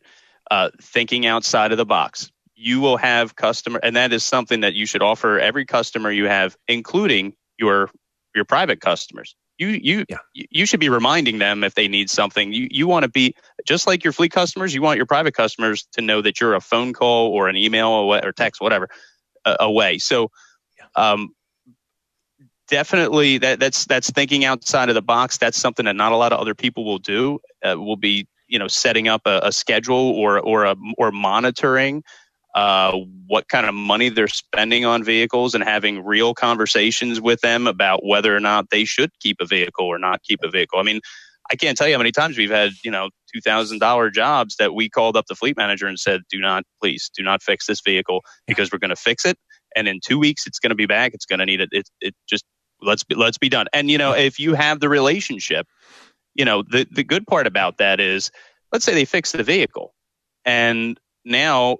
[SPEAKER 4] Uh, thinking outside of the box. You will have customer, and that is something that you should offer every customer you have, including your your private customers you you yeah. you should be reminding them if they need something. You you want to be just like your fleet customers. You want your private customers to know that you're a phone call or an email or text, whatever, uh, away. So, um, definitely that that's that's thinking outside of the box. That's something that not a lot of other people will do. Uh, will be you know setting up a, a schedule or or a, or monitoring uh, what kind of money they're spending on vehicles and having real conversations with them about whether or not they should keep a vehicle or not keep a vehicle. I mean, I can't tell you how many times we've had, you know, two thousand dollar jobs that we called up the fleet manager and said, "Do not, please, do not fix this vehicle because we're going to fix it, and in two weeks it's going to be back. It's going to need it. It, it just let's be let's be done." And you know, if you have the relationship, you know, the the good part about that is, let's say they fix the vehicle, and now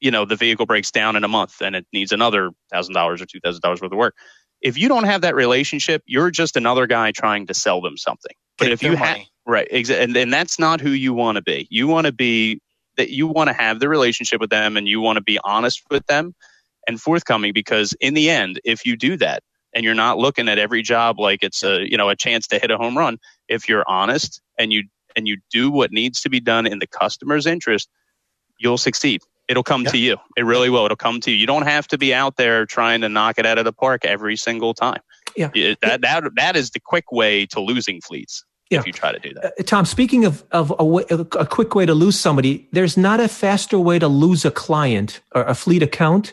[SPEAKER 4] you know the vehicle breaks down in a month and it needs another thousand dollars or two thousand dollars worth of work. If you don't have that relationship, you're just another guy trying to sell them something.
[SPEAKER 2] But Take if you have
[SPEAKER 4] right, exa- and and that's not who you want to be. You want to be that you want to have the relationship with them and you want to be honest with them and forthcoming because in the end, if you do that and you're not looking at every job like it's a you know a chance to hit a home run, if you're honest and you and you do what needs to be done in the customer's interest, you'll succeed. It'll come yeah. to you. It really will. It'll come to you. You don't have to be out there trying to knock it out of the park every single time.
[SPEAKER 3] Yeah.
[SPEAKER 4] It, that, that, that is the quick way to losing fleets. Yeah. If you try to do that.
[SPEAKER 3] Uh, Tom, speaking of, of a, way, a quick way to lose somebody, there's not a faster way to lose a client or a fleet account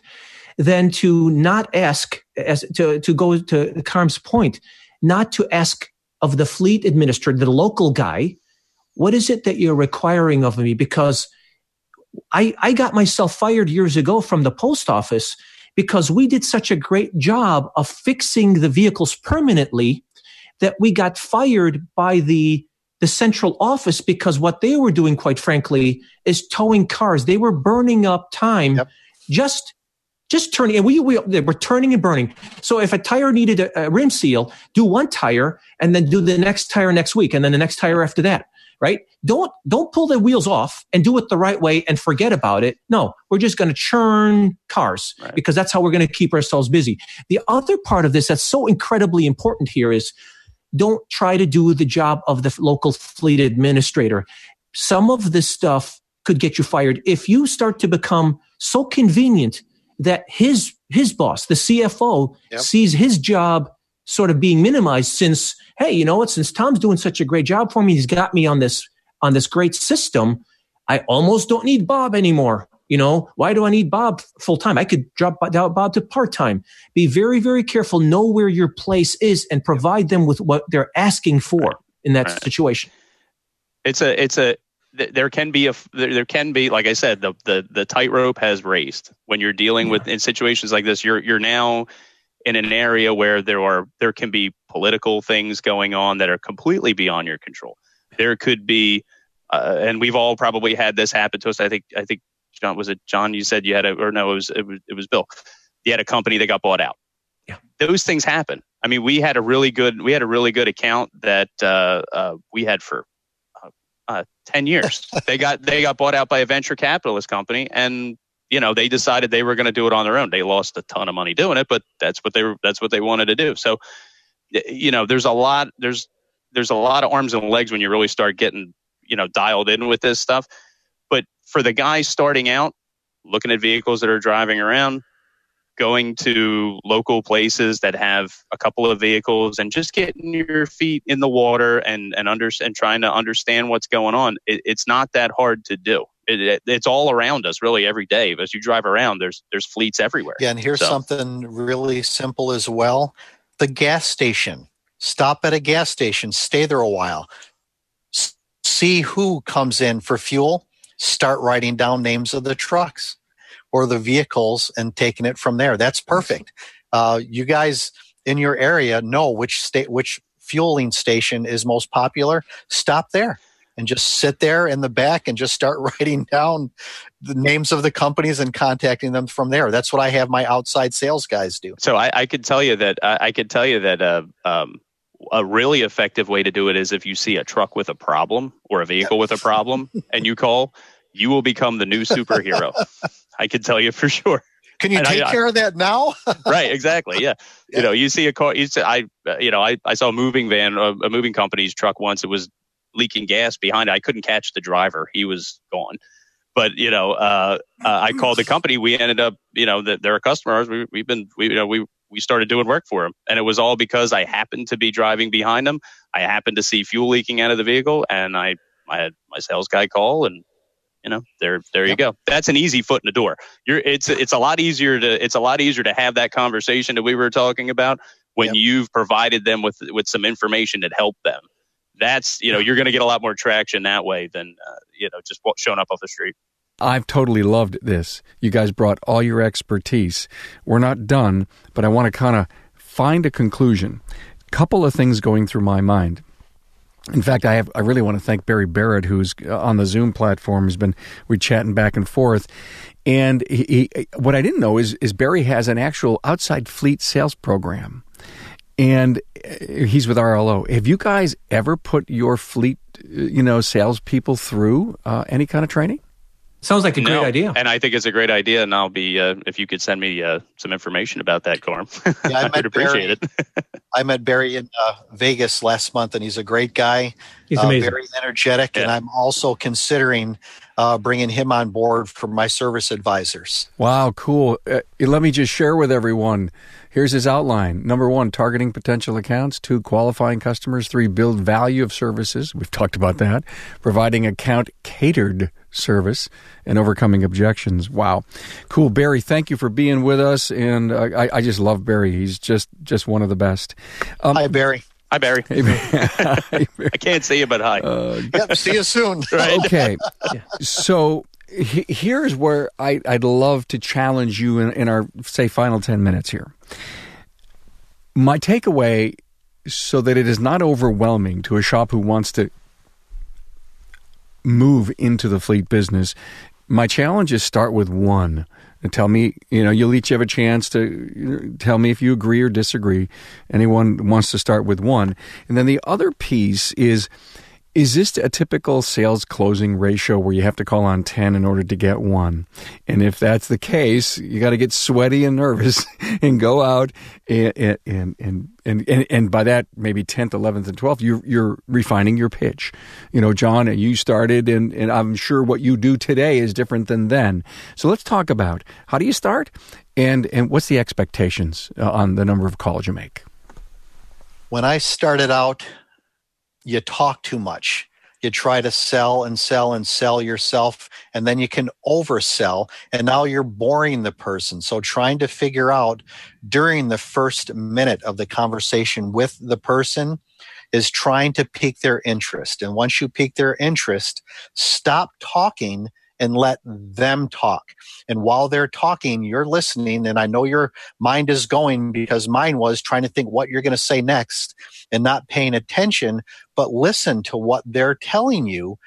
[SPEAKER 3] than to not ask, as to, to go to Carm's point, not to ask of the fleet administrator, the local guy, what is it that you're requiring of me? Because I, I got myself fired years ago from the post office because we did such a great job of fixing the vehicles permanently that we got fired by the the central office because what they were doing, quite frankly, is towing cars. They were burning up time yep. just just turning and we, we they were turning and burning. So if a tire needed a, a rim seal, do one tire and then do the next tire next week and then the next tire after that right? Don't, don't pull the wheels off and do it the right way and forget about it. No, we're just going to churn cars right. because that's how we're going to keep ourselves busy. The other part of this that's so incredibly important here is don't try to do the job of the local fleet administrator. Some of this stuff could get you fired if you start to become so convenient that his his boss, the CFO, yep. sees his job sort of being minimized since hey, you know what, since Tom's doing such a great job for me, he's got me on this on this great system, I almost don't need Bob anymore. You know, why do I need Bob full time? I could drop Bob to part time. Be very, very careful. Know where your place is and provide them with what they're asking for in that situation.
[SPEAKER 4] It's a, it's a, there can be a there can be like I said the the the tightrope has raised when you're dealing yeah. with in situations like this you're you're now in an area where there are there can be political things going on that are completely beyond your control. There could be uh, and we've all probably had this happen to us. I think I think John was it John you said you had a or no it was it was, it was Bill. You had a company that got bought out.
[SPEAKER 3] Yeah.
[SPEAKER 4] Those things happen. I mean, we had a really good we had a really good account that uh, uh, we had for uh, 10 years. they got they got bought out by a venture capitalist company and you know they decided they were going to do it on their own. They lost a ton of money doing it, but that's what they were that's what they wanted to do. So you know, there's a lot there's there's a lot of arms and legs when you really start getting, you know, dialed in with this stuff. But for the guys starting out, looking at vehicles that are driving around, going to local places that have a couple of vehicles and just getting your feet in the water and and under and trying to understand what's going on. It, it's not that hard to do. It, it, it's all around us really every day. As you drive around, there's there's fleets everywhere.
[SPEAKER 2] Yeah, and here's so. something really simple as well: the gas station. Stop at a gas station, stay there a while, see who comes in for fuel. Start writing down names of the trucks or the vehicles and taking it from there. That's perfect. Uh, you guys in your area know which state, which fueling station is most popular. Stop there and just sit there in the back and just start writing down the names of the companies and contacting them from there. That's what I have my outside sales guys do.
[SPEAKER 4] So I, I could tell you that I, I could tell you that uh, um, a really effective way to do it is if you see a truck with a problem or a vehicle with a problem and you call, you will become the new superhero. I can tell you for sure.
[SPEAKER 2] Can you and take I, care I, of that now?
[SPEAKER 4] right, exactly. Yeah. yeah. You know, you see a car. You see, I, you know, I, I saw a moving van, a, a moving company's truck once. It was leaking gas behind it. I couldn't catch the driver; he was gone. But you know, uh, uh, I called the company. We ended up, you know, that they're customers. We, we've been, we, you know, we we started doing work for them, and it was all because I happened to be driving behind them. I happened to see fuel leaking out of the vehicle, and I I had my sales guy call and you know there there yep. you go that's an easy foot in the door you're it's it's a lot easier to it's a lot easier to have that conversation that we were talking about when yep. you've provided them with with some information that helped them that's you know you're going to get a lot more traction that way than uh, you know just showing up off the street
[SPEAKER 1] I've totally loved this. You guys brought all your expertise. We're not done, but I want to kind of find a conclusion. Couple of things going through my mind. In fact, I have I really want to thank Barry Barrett, who's uh, on the Zoom platform. Has been we chatting back and forth, and he, he, what I didn't know is is Barry has an actual outside fleet sales program, and uh, he's with RLO. Have you guys ever put your fleet, uh, you know, salespeople through uh, any kind of training?
[SPEAKER 3] Sounds like a no, great idea.
[SPEAKER 4] And I think it's a great idea. And I'll be, uh, if you could send me uh, some information about that, Carm. Yeah, I would appreciate Barry, it.
[SPEAKER 2] I met Barry in uh, Vegas last month, and he's a great guy.
[SPEAKER 3] He's uh, amazing.
[SPEAKER 2] very energetic. Yeah. And I'm also considering uh, bringing him on board for my service advisors.
[SPEAKER 1] Wow, cool. Uh, let me just share with everyone. Here's his outline. Number one, targeting potential accounts. Two, qualifying customers. Three, build value of services. We've talked about that. Providing account catered service and overcoming objections. Wow, cool, Barry. Thank you for being with us, and uh, I, I, just love Barry. He's just just one of the best.
[SPEAKER 2] Um, Hi, Barry.
[SPEAKER 4] Hi, Barry. Hey, Barry. I can't see you, but hi.
[SPEAKER 2] Uh, yep, see you soon.
[SPEAKER 1] right? Okay. So here's where I, would love to challenge you in, in our, say, final 10 minutes here. My takeaway, so that it is not overwhelming to a shop who wants to move into the fleet business, my challenge is start with one. And tell me, you know, you'll each have a chance to tell me if you agree or disagree. Anyone wants to start with one. And then the other piece is Is this a typical sales closing ratio where you have to call on 10 in order to get one? And if that's the case, you got to get sweaty and nervous and go out and, and, and, and, and, and by that, maybe 10th, 11th, and 12th, you're, you're refining your pitch. You know, John, you started and, and I'm sure what you do today is different than then. So let's talk about how do you start and, and what's the expectations uh, on the number of calls you make?
[SPEAKER 2] When I started out, you talk too much. You try to sell and sell and sell yourself, and then you can oversell, and now you're boring the person. So, trying to figure out during the first minute of the conversation with the person is trying to pique their interest. And once you pique their interest, stop talking and let them talk. And while they're talking, you're listening. And I know your mind is going because mine was trying to think what you're going to say next and not paying attention, but listen to what they're telling you.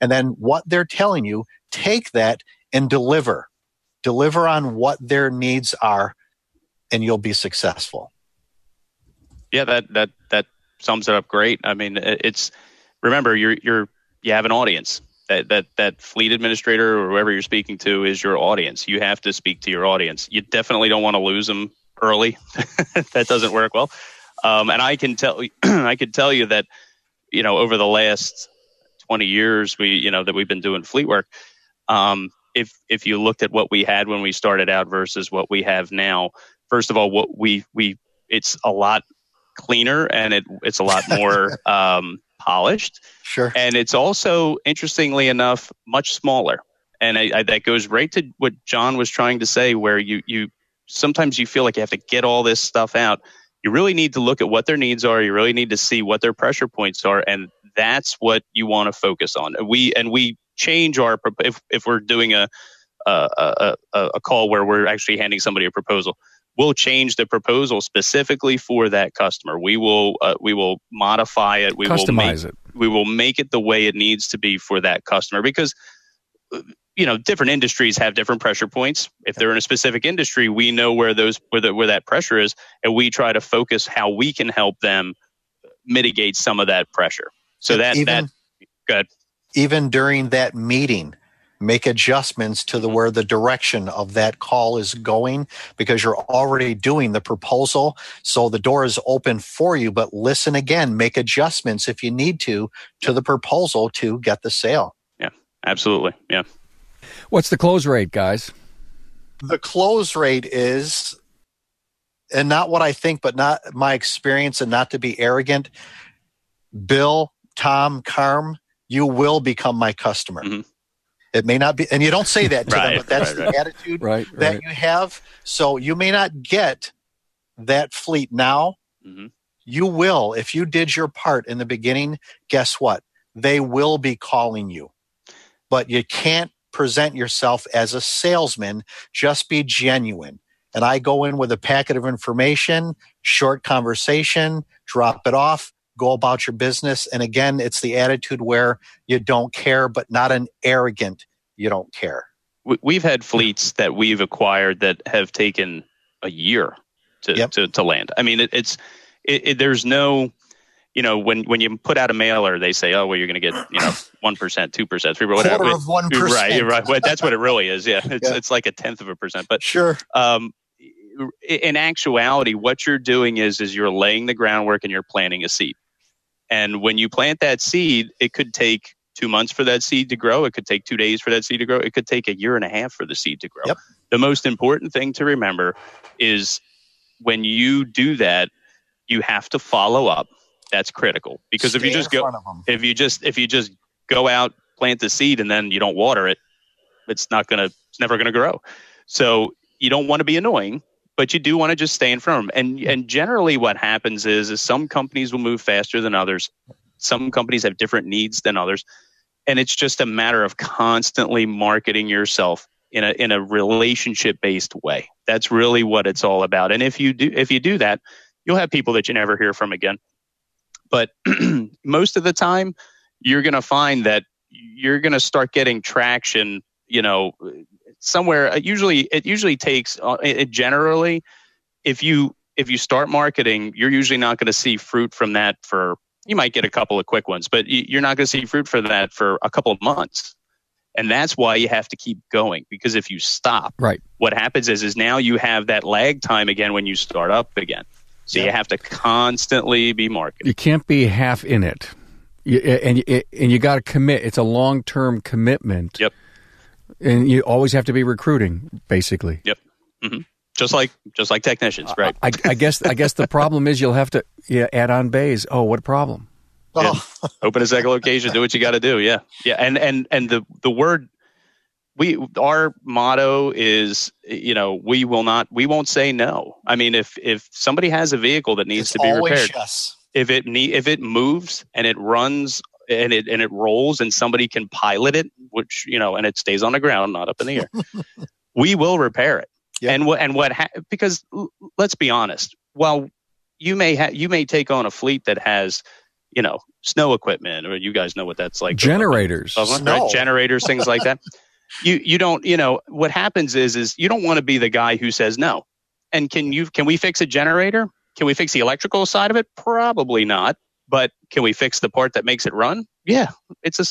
[SPEAKER 2] And then what they're telling you, take that and deliver. Deliver on what their needs are, and you'll be successful.
[SPEAKER 4] Yeah, that that that sums it up great. I mean, it's remember you're you're you have an audience that that that fleet administrator or whoever you're speaking to is your audience. You have to speak to your audience. You definitely don't want to lose them early. that doesn't work well. Um, and I can tell I can tell you that you know over the last 20 years we you know that we've been doing fleet work. Um, if if you looked at what we had when we started out versus what we have now, first of all, what we we it's a lot cleaner and it it's a lot more um, polished.
[SPEAKER 2] Sure.
[SPEAKER 4] And it's also, interestingly enough, much smaller. And I, I, that goes right to what John was trying to say, where you, you sometimes you feel like you have to get all this stuff out. You really need to look at what their needs are. You really need to see what their pressure points are, and that's what you want to focus on. We and we change our if if we're doing a a, a, a call where we're actually handing somebody a proposal we'll change the proposal specifically for that customer. We will uh, we will modify it. We
[SPEAKER 1] Customize
[SPEAKER 4] will make,
[SPEAKER 1] it.
[SPEAKER 4] We will make it the way it needs to be for that customer because you know different industries have different pressure points. If they're in a specific industry, we know where those where, the, where that pressure is, and we try to focus how we can help them mitigate some of that pressure. So that even, that good.
[SPEAKER 2] Even during that meeting, make adjustments to the where the direction of that call is going because you're already doing the proposal. So the door is open for you but listen again make adjustments if you need to to the proposal to get the sale.
[SPEAKER 4] Yeah absolutely. Yeah.
[SPEAKER 1] What's the close rate guys?
[SPEAKER 2] The close rate is and not what i think but not my experience and not to be arrogant bill tom carm you will become my customer. Mm-hmm it may not be, and you don't say that to right, them, but that's right, the right. attitude that you have. So you may not get that fleet now. Mm-hmm. You will, if you did your part in the beginning, guess what? They will be calling you. But you can't present yourself as a salesman, just be genuine. And I go in with a packet of information, short conversation, drop it off, go about your business. And again, it's the attitude where you don't care, but not an arrogant, you don't care.
[SPEAKER 4] We've had fleets that we've acquired that have taken a year to, yep. to, to, land. I mean, it, it's, it, it, there's no, you know, when, when you put out a mailer, they say, oh, well, you're going to get, you know, 1%, 2%, 3
[SPEAKER 2] whatever. Quarter of 1%.
[SPEAKER 4] Right, right. Well, that's what it really is. Yeah. It's, yeah. it's like a tenth of a percent. But
[SPEAKER 2] sure. Um,
[SPEAKER 4] in actuality, what you're doing is, is you're laying the groundwork and you're planting a seed. And when you plant that seed, it could take two months for that seed to grow. It could take two days for that seed to grow. It could take a year and a half for the seed to grow.
[SPEAKER 2] Yep.
[SPEAKER 4] The most important thing to remember is when you do that, you have to follow up. That's critical because Stay if you just go, if you just if you just go out plant the seed and then you don't water it, it's not gonna, it's never gonna grow. So you don't want to be annoying but you do want to just stay in front of them. And and generally, what happens is is some companies will move faster than others. Some companies have different needs than others, and it's just a matter of constantly marketing yourself in a in a relationship based way. That's really what it's all about. And if you do if you do that, you'll have people that you never hear from again. But most of the time, you're going to find that you're going to start getting traction. You know, somewhere. Uh, usually, it usually takes. Uh, it generally, if you if you start marketing, you're usually not going to see fruit from that for You might get a couple of quick ones, but you're not going to see fruit for that for a couple of months. And that's why you have to keep going because if you stop,
[SPEAKER 1] right.
[SPEAKER 4] what happens is is now you have that lag time again when you start up again. So you have to constantly be marketing.
[SPEAKER 1] You can't be half in it. You, and and you got to commit. It's a long term commitment.
[SPEAKER 4] Yep.
[SPEAKER 1] And you always have to be recruiting, basically.
[SPEAKER 4] Yep. Mm-hmm. Just like just like technicians, right?
[SPEAKER 1] I, I, guess I guess the problem is you'll have to yeah add on bays. Oh, what a problem!
[SPEAKER 4] Yeah. Oh. Open a second location. Do what you got to do. Yeah, yeah. And and and the the word we our motto is you know we will not we won't say no. I mean if if somebody has a vehicle that needs
[SPEAKER 2] it's
[SPEAKER 4] to be repaired,
[SPEAKER 2] yes.
[SPEAKER 4] if it need if it moves and it runs and it and it rolls and somebody can pilot it, which you know, and it stays on the ground, not up in the air, we will repair it. Yep. And what and what ha- because let's be honest, while you may ha- you may take on a fleet that has you know snow equipment or you guys know what that's like.
[SPEAKER 1] Generators.
[SPEAKER 4] Right? generators things like that. You you don't you know what happens is is you don't want to be the guy who says no. And can you can we fix a generator? Can we fix the electrical side of it? Probably not but can we fix the part that makes it run yeah it's a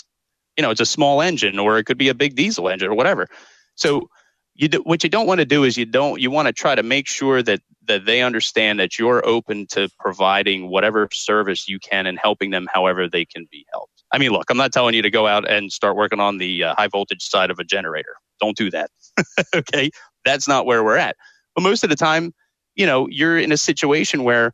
[SPEAKER 4] you know it's a small engine or it could be a big diesel engine or whatever so you do, what you don't want to do is you don't you want to try to make sure that that they understand that you're open to providing whatever service you can and helping them however they can be helped. I mean, look, I'm not telling you to go out and start working on the uh, high voltage side of a generator. Don't do that. okay, that's not where we're at. But most of the time, you know, you're in a situation where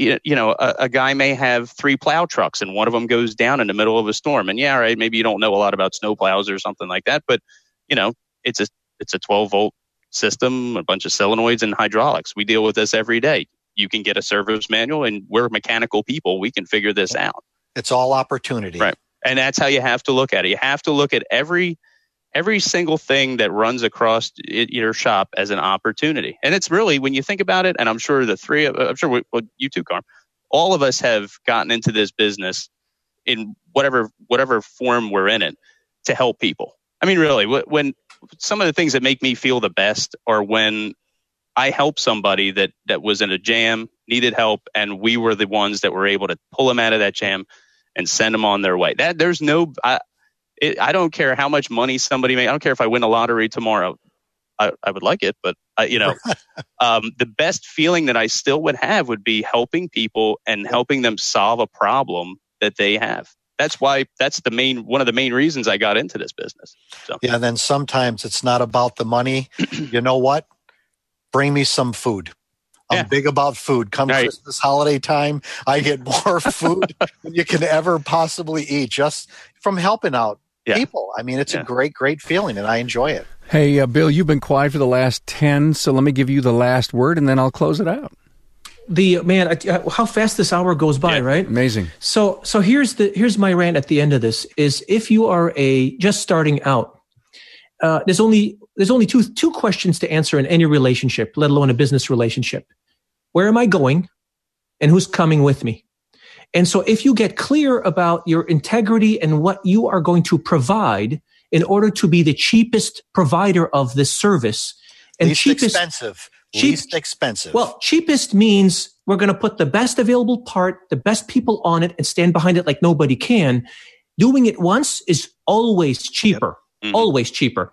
[SPEAKER 4] you, you know a, a guy may have three plow trucks and one of them goes down in the middle of a storm. And yeah, right, maybe you don't know a lot about snow plows or something like that, but you know, it's a it's a 12 volt system, a bunch of solenoids and hydraulics. We deal with this every day. You can get a service manual, and we're mechanical people. We can figure this out.
[SPEAKER 2] It's all opportunity,
[SPEAKER 4] right? And that's how you have to look at it. You have to look at every every single thing that runs across your shop as an opportunity. And it's really when you think about it, and I'm sure the three, I'm sure we, well, you too, Carm, all of us have gotten into this business in whatever whatever form we're in it to help people. I mean, really, when some of the things that make me feel the best are when I help somebody that that was in a jam, needed help, and we were the ones that were able to pull them out of that jam and send them on their way. That there's no, I, it, I don't care how much money somebody makes. I don't care if I win the lottery tomorrow. I, I would like it, but uh, you know, um, the best feeling that I still would have would be helping people and helping them solve a problem that they have that's why that's the main one of the main reasons I got into this business.
[SPEAKER 2] So. Yeah, and then sometimes it's not about the money. you know what? Bring me some food. I'm yeah. big about food. Come right. Christmas holiday time, I get more food than you can ever possibly eat just from helping out yeah. people. I mean, it's yeah. a great, great feeling, and I enjoy it.
[SPEAKER 1] Hey, uh, Bill, you've been quiet for the last 10, so let me give you the last word and then I'll close it out
[SPEAKER 3] the man uh, how fast this hour goes by yeah, right
[SPEAKER 1] amazing
[SPEAKER 3] so so here's the here's my rant at the end of this is if you are a just starting out uh, there's only there's only two two questions to answer in any relationship let alone a business relationship where am i going and who's coming with me and so if you get clear about your integrity and what you are going to provide in order to be the cheapest provider of this service and
[SPEAKER 2] Least
[SPEAKER 3] cheapest
[SPEAKER 2] expensive Cheap, least expensive.
[SPEAKER 3] Well, cheapest means we're going to put the best available part, the best people on it, and stand behind it like nobody can. Doing it once is always cheaper. Yep. Mm-hmm. Always cheaper.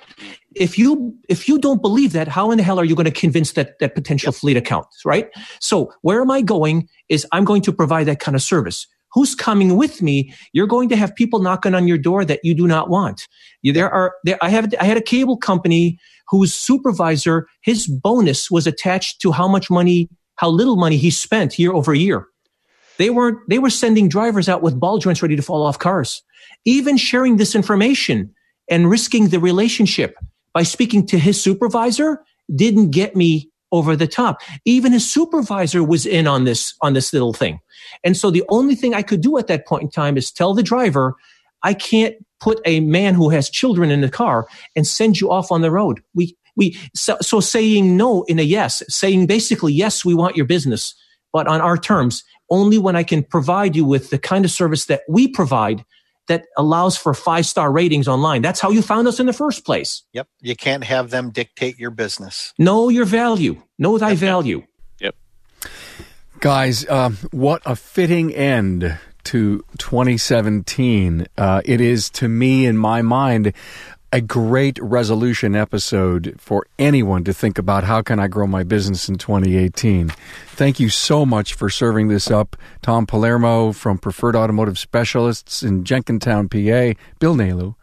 [SPEAKER 3] If you if you don't believe that, how in the hell are you going to convince that that potential yep. fleet account, right? So where am I going? Is I'm going to provide that kind of service. Who's coming with me? You're going to have people knocking on your door that you do not want. You, there are there. I have I had a cable company whose supervisor, his bonus was attached to how much money, how little money he spent year over year. They weren't, they were sending drivers out with ball joints ready to fall off cars. Even sharing this information and risking the relationship by speaking to his supervisor didn't get me over the top. Even his supervisor was in on this, on this little thing. And so the only thing I could do at that point in time is tell the driver, I can't put a man who has children in the car and send you off on the road. We, we, so, so saying no in a yes, saying basically, yes, we want your business, but on our terms, only when I can provide you with the kind of service that we provide that allows for five star ratings online. That's how you found us in the first place.
[SPEAKER 2] Yep. You can't have them dictate your business.
[SPEAKER 3] Know your value. Know thy value.
[SPEAKER 4] Yep.
[SPEAKER 1] Guys, uh, what a fitting end to 2017. Uh, it is, to me, in my mind, a great resolution episode for anyone to think about how can I grow my business in 2018. Thank you so much for serving this up. Tom Palermo from Preferred Automotive Specialists in Jenkintown, PA, Bill Nalu,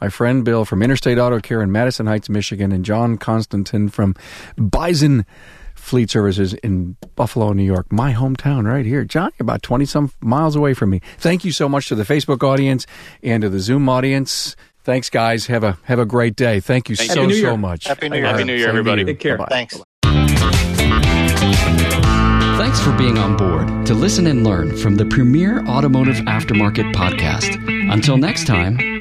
[SPEAKER 1] my friend Bill from Interstate Auto Care in Madison Heights, Michigan, and John Constantin from Bison Fleet Services in Buffalo, New York, my hometown right here. John, about 20 some miles away from me. Thank you so much to the Facebook audience and to the Zoom audience. Thanks, guys. Have a have a great day. Thank you
[SPEAKER 4] Thank
[SPEAKER 1] so
[SPEAKER 3] you.
[SPEAKER 1] so much.
[SPEAKER 2] Happy New Year.
[SPEAKER 4] Happy New Year,
[SPEAKER 1] Same
[SPEAKER 4] everybody.
[SPEAKER 3] Take care.
[SPEAKER 1] Bye-bye.
[SPEAKER 2] Thanks.
[SPEAKER 6] Thanks for being on board to listen and learn from the premier automotive aftermarket podcast. Until next time,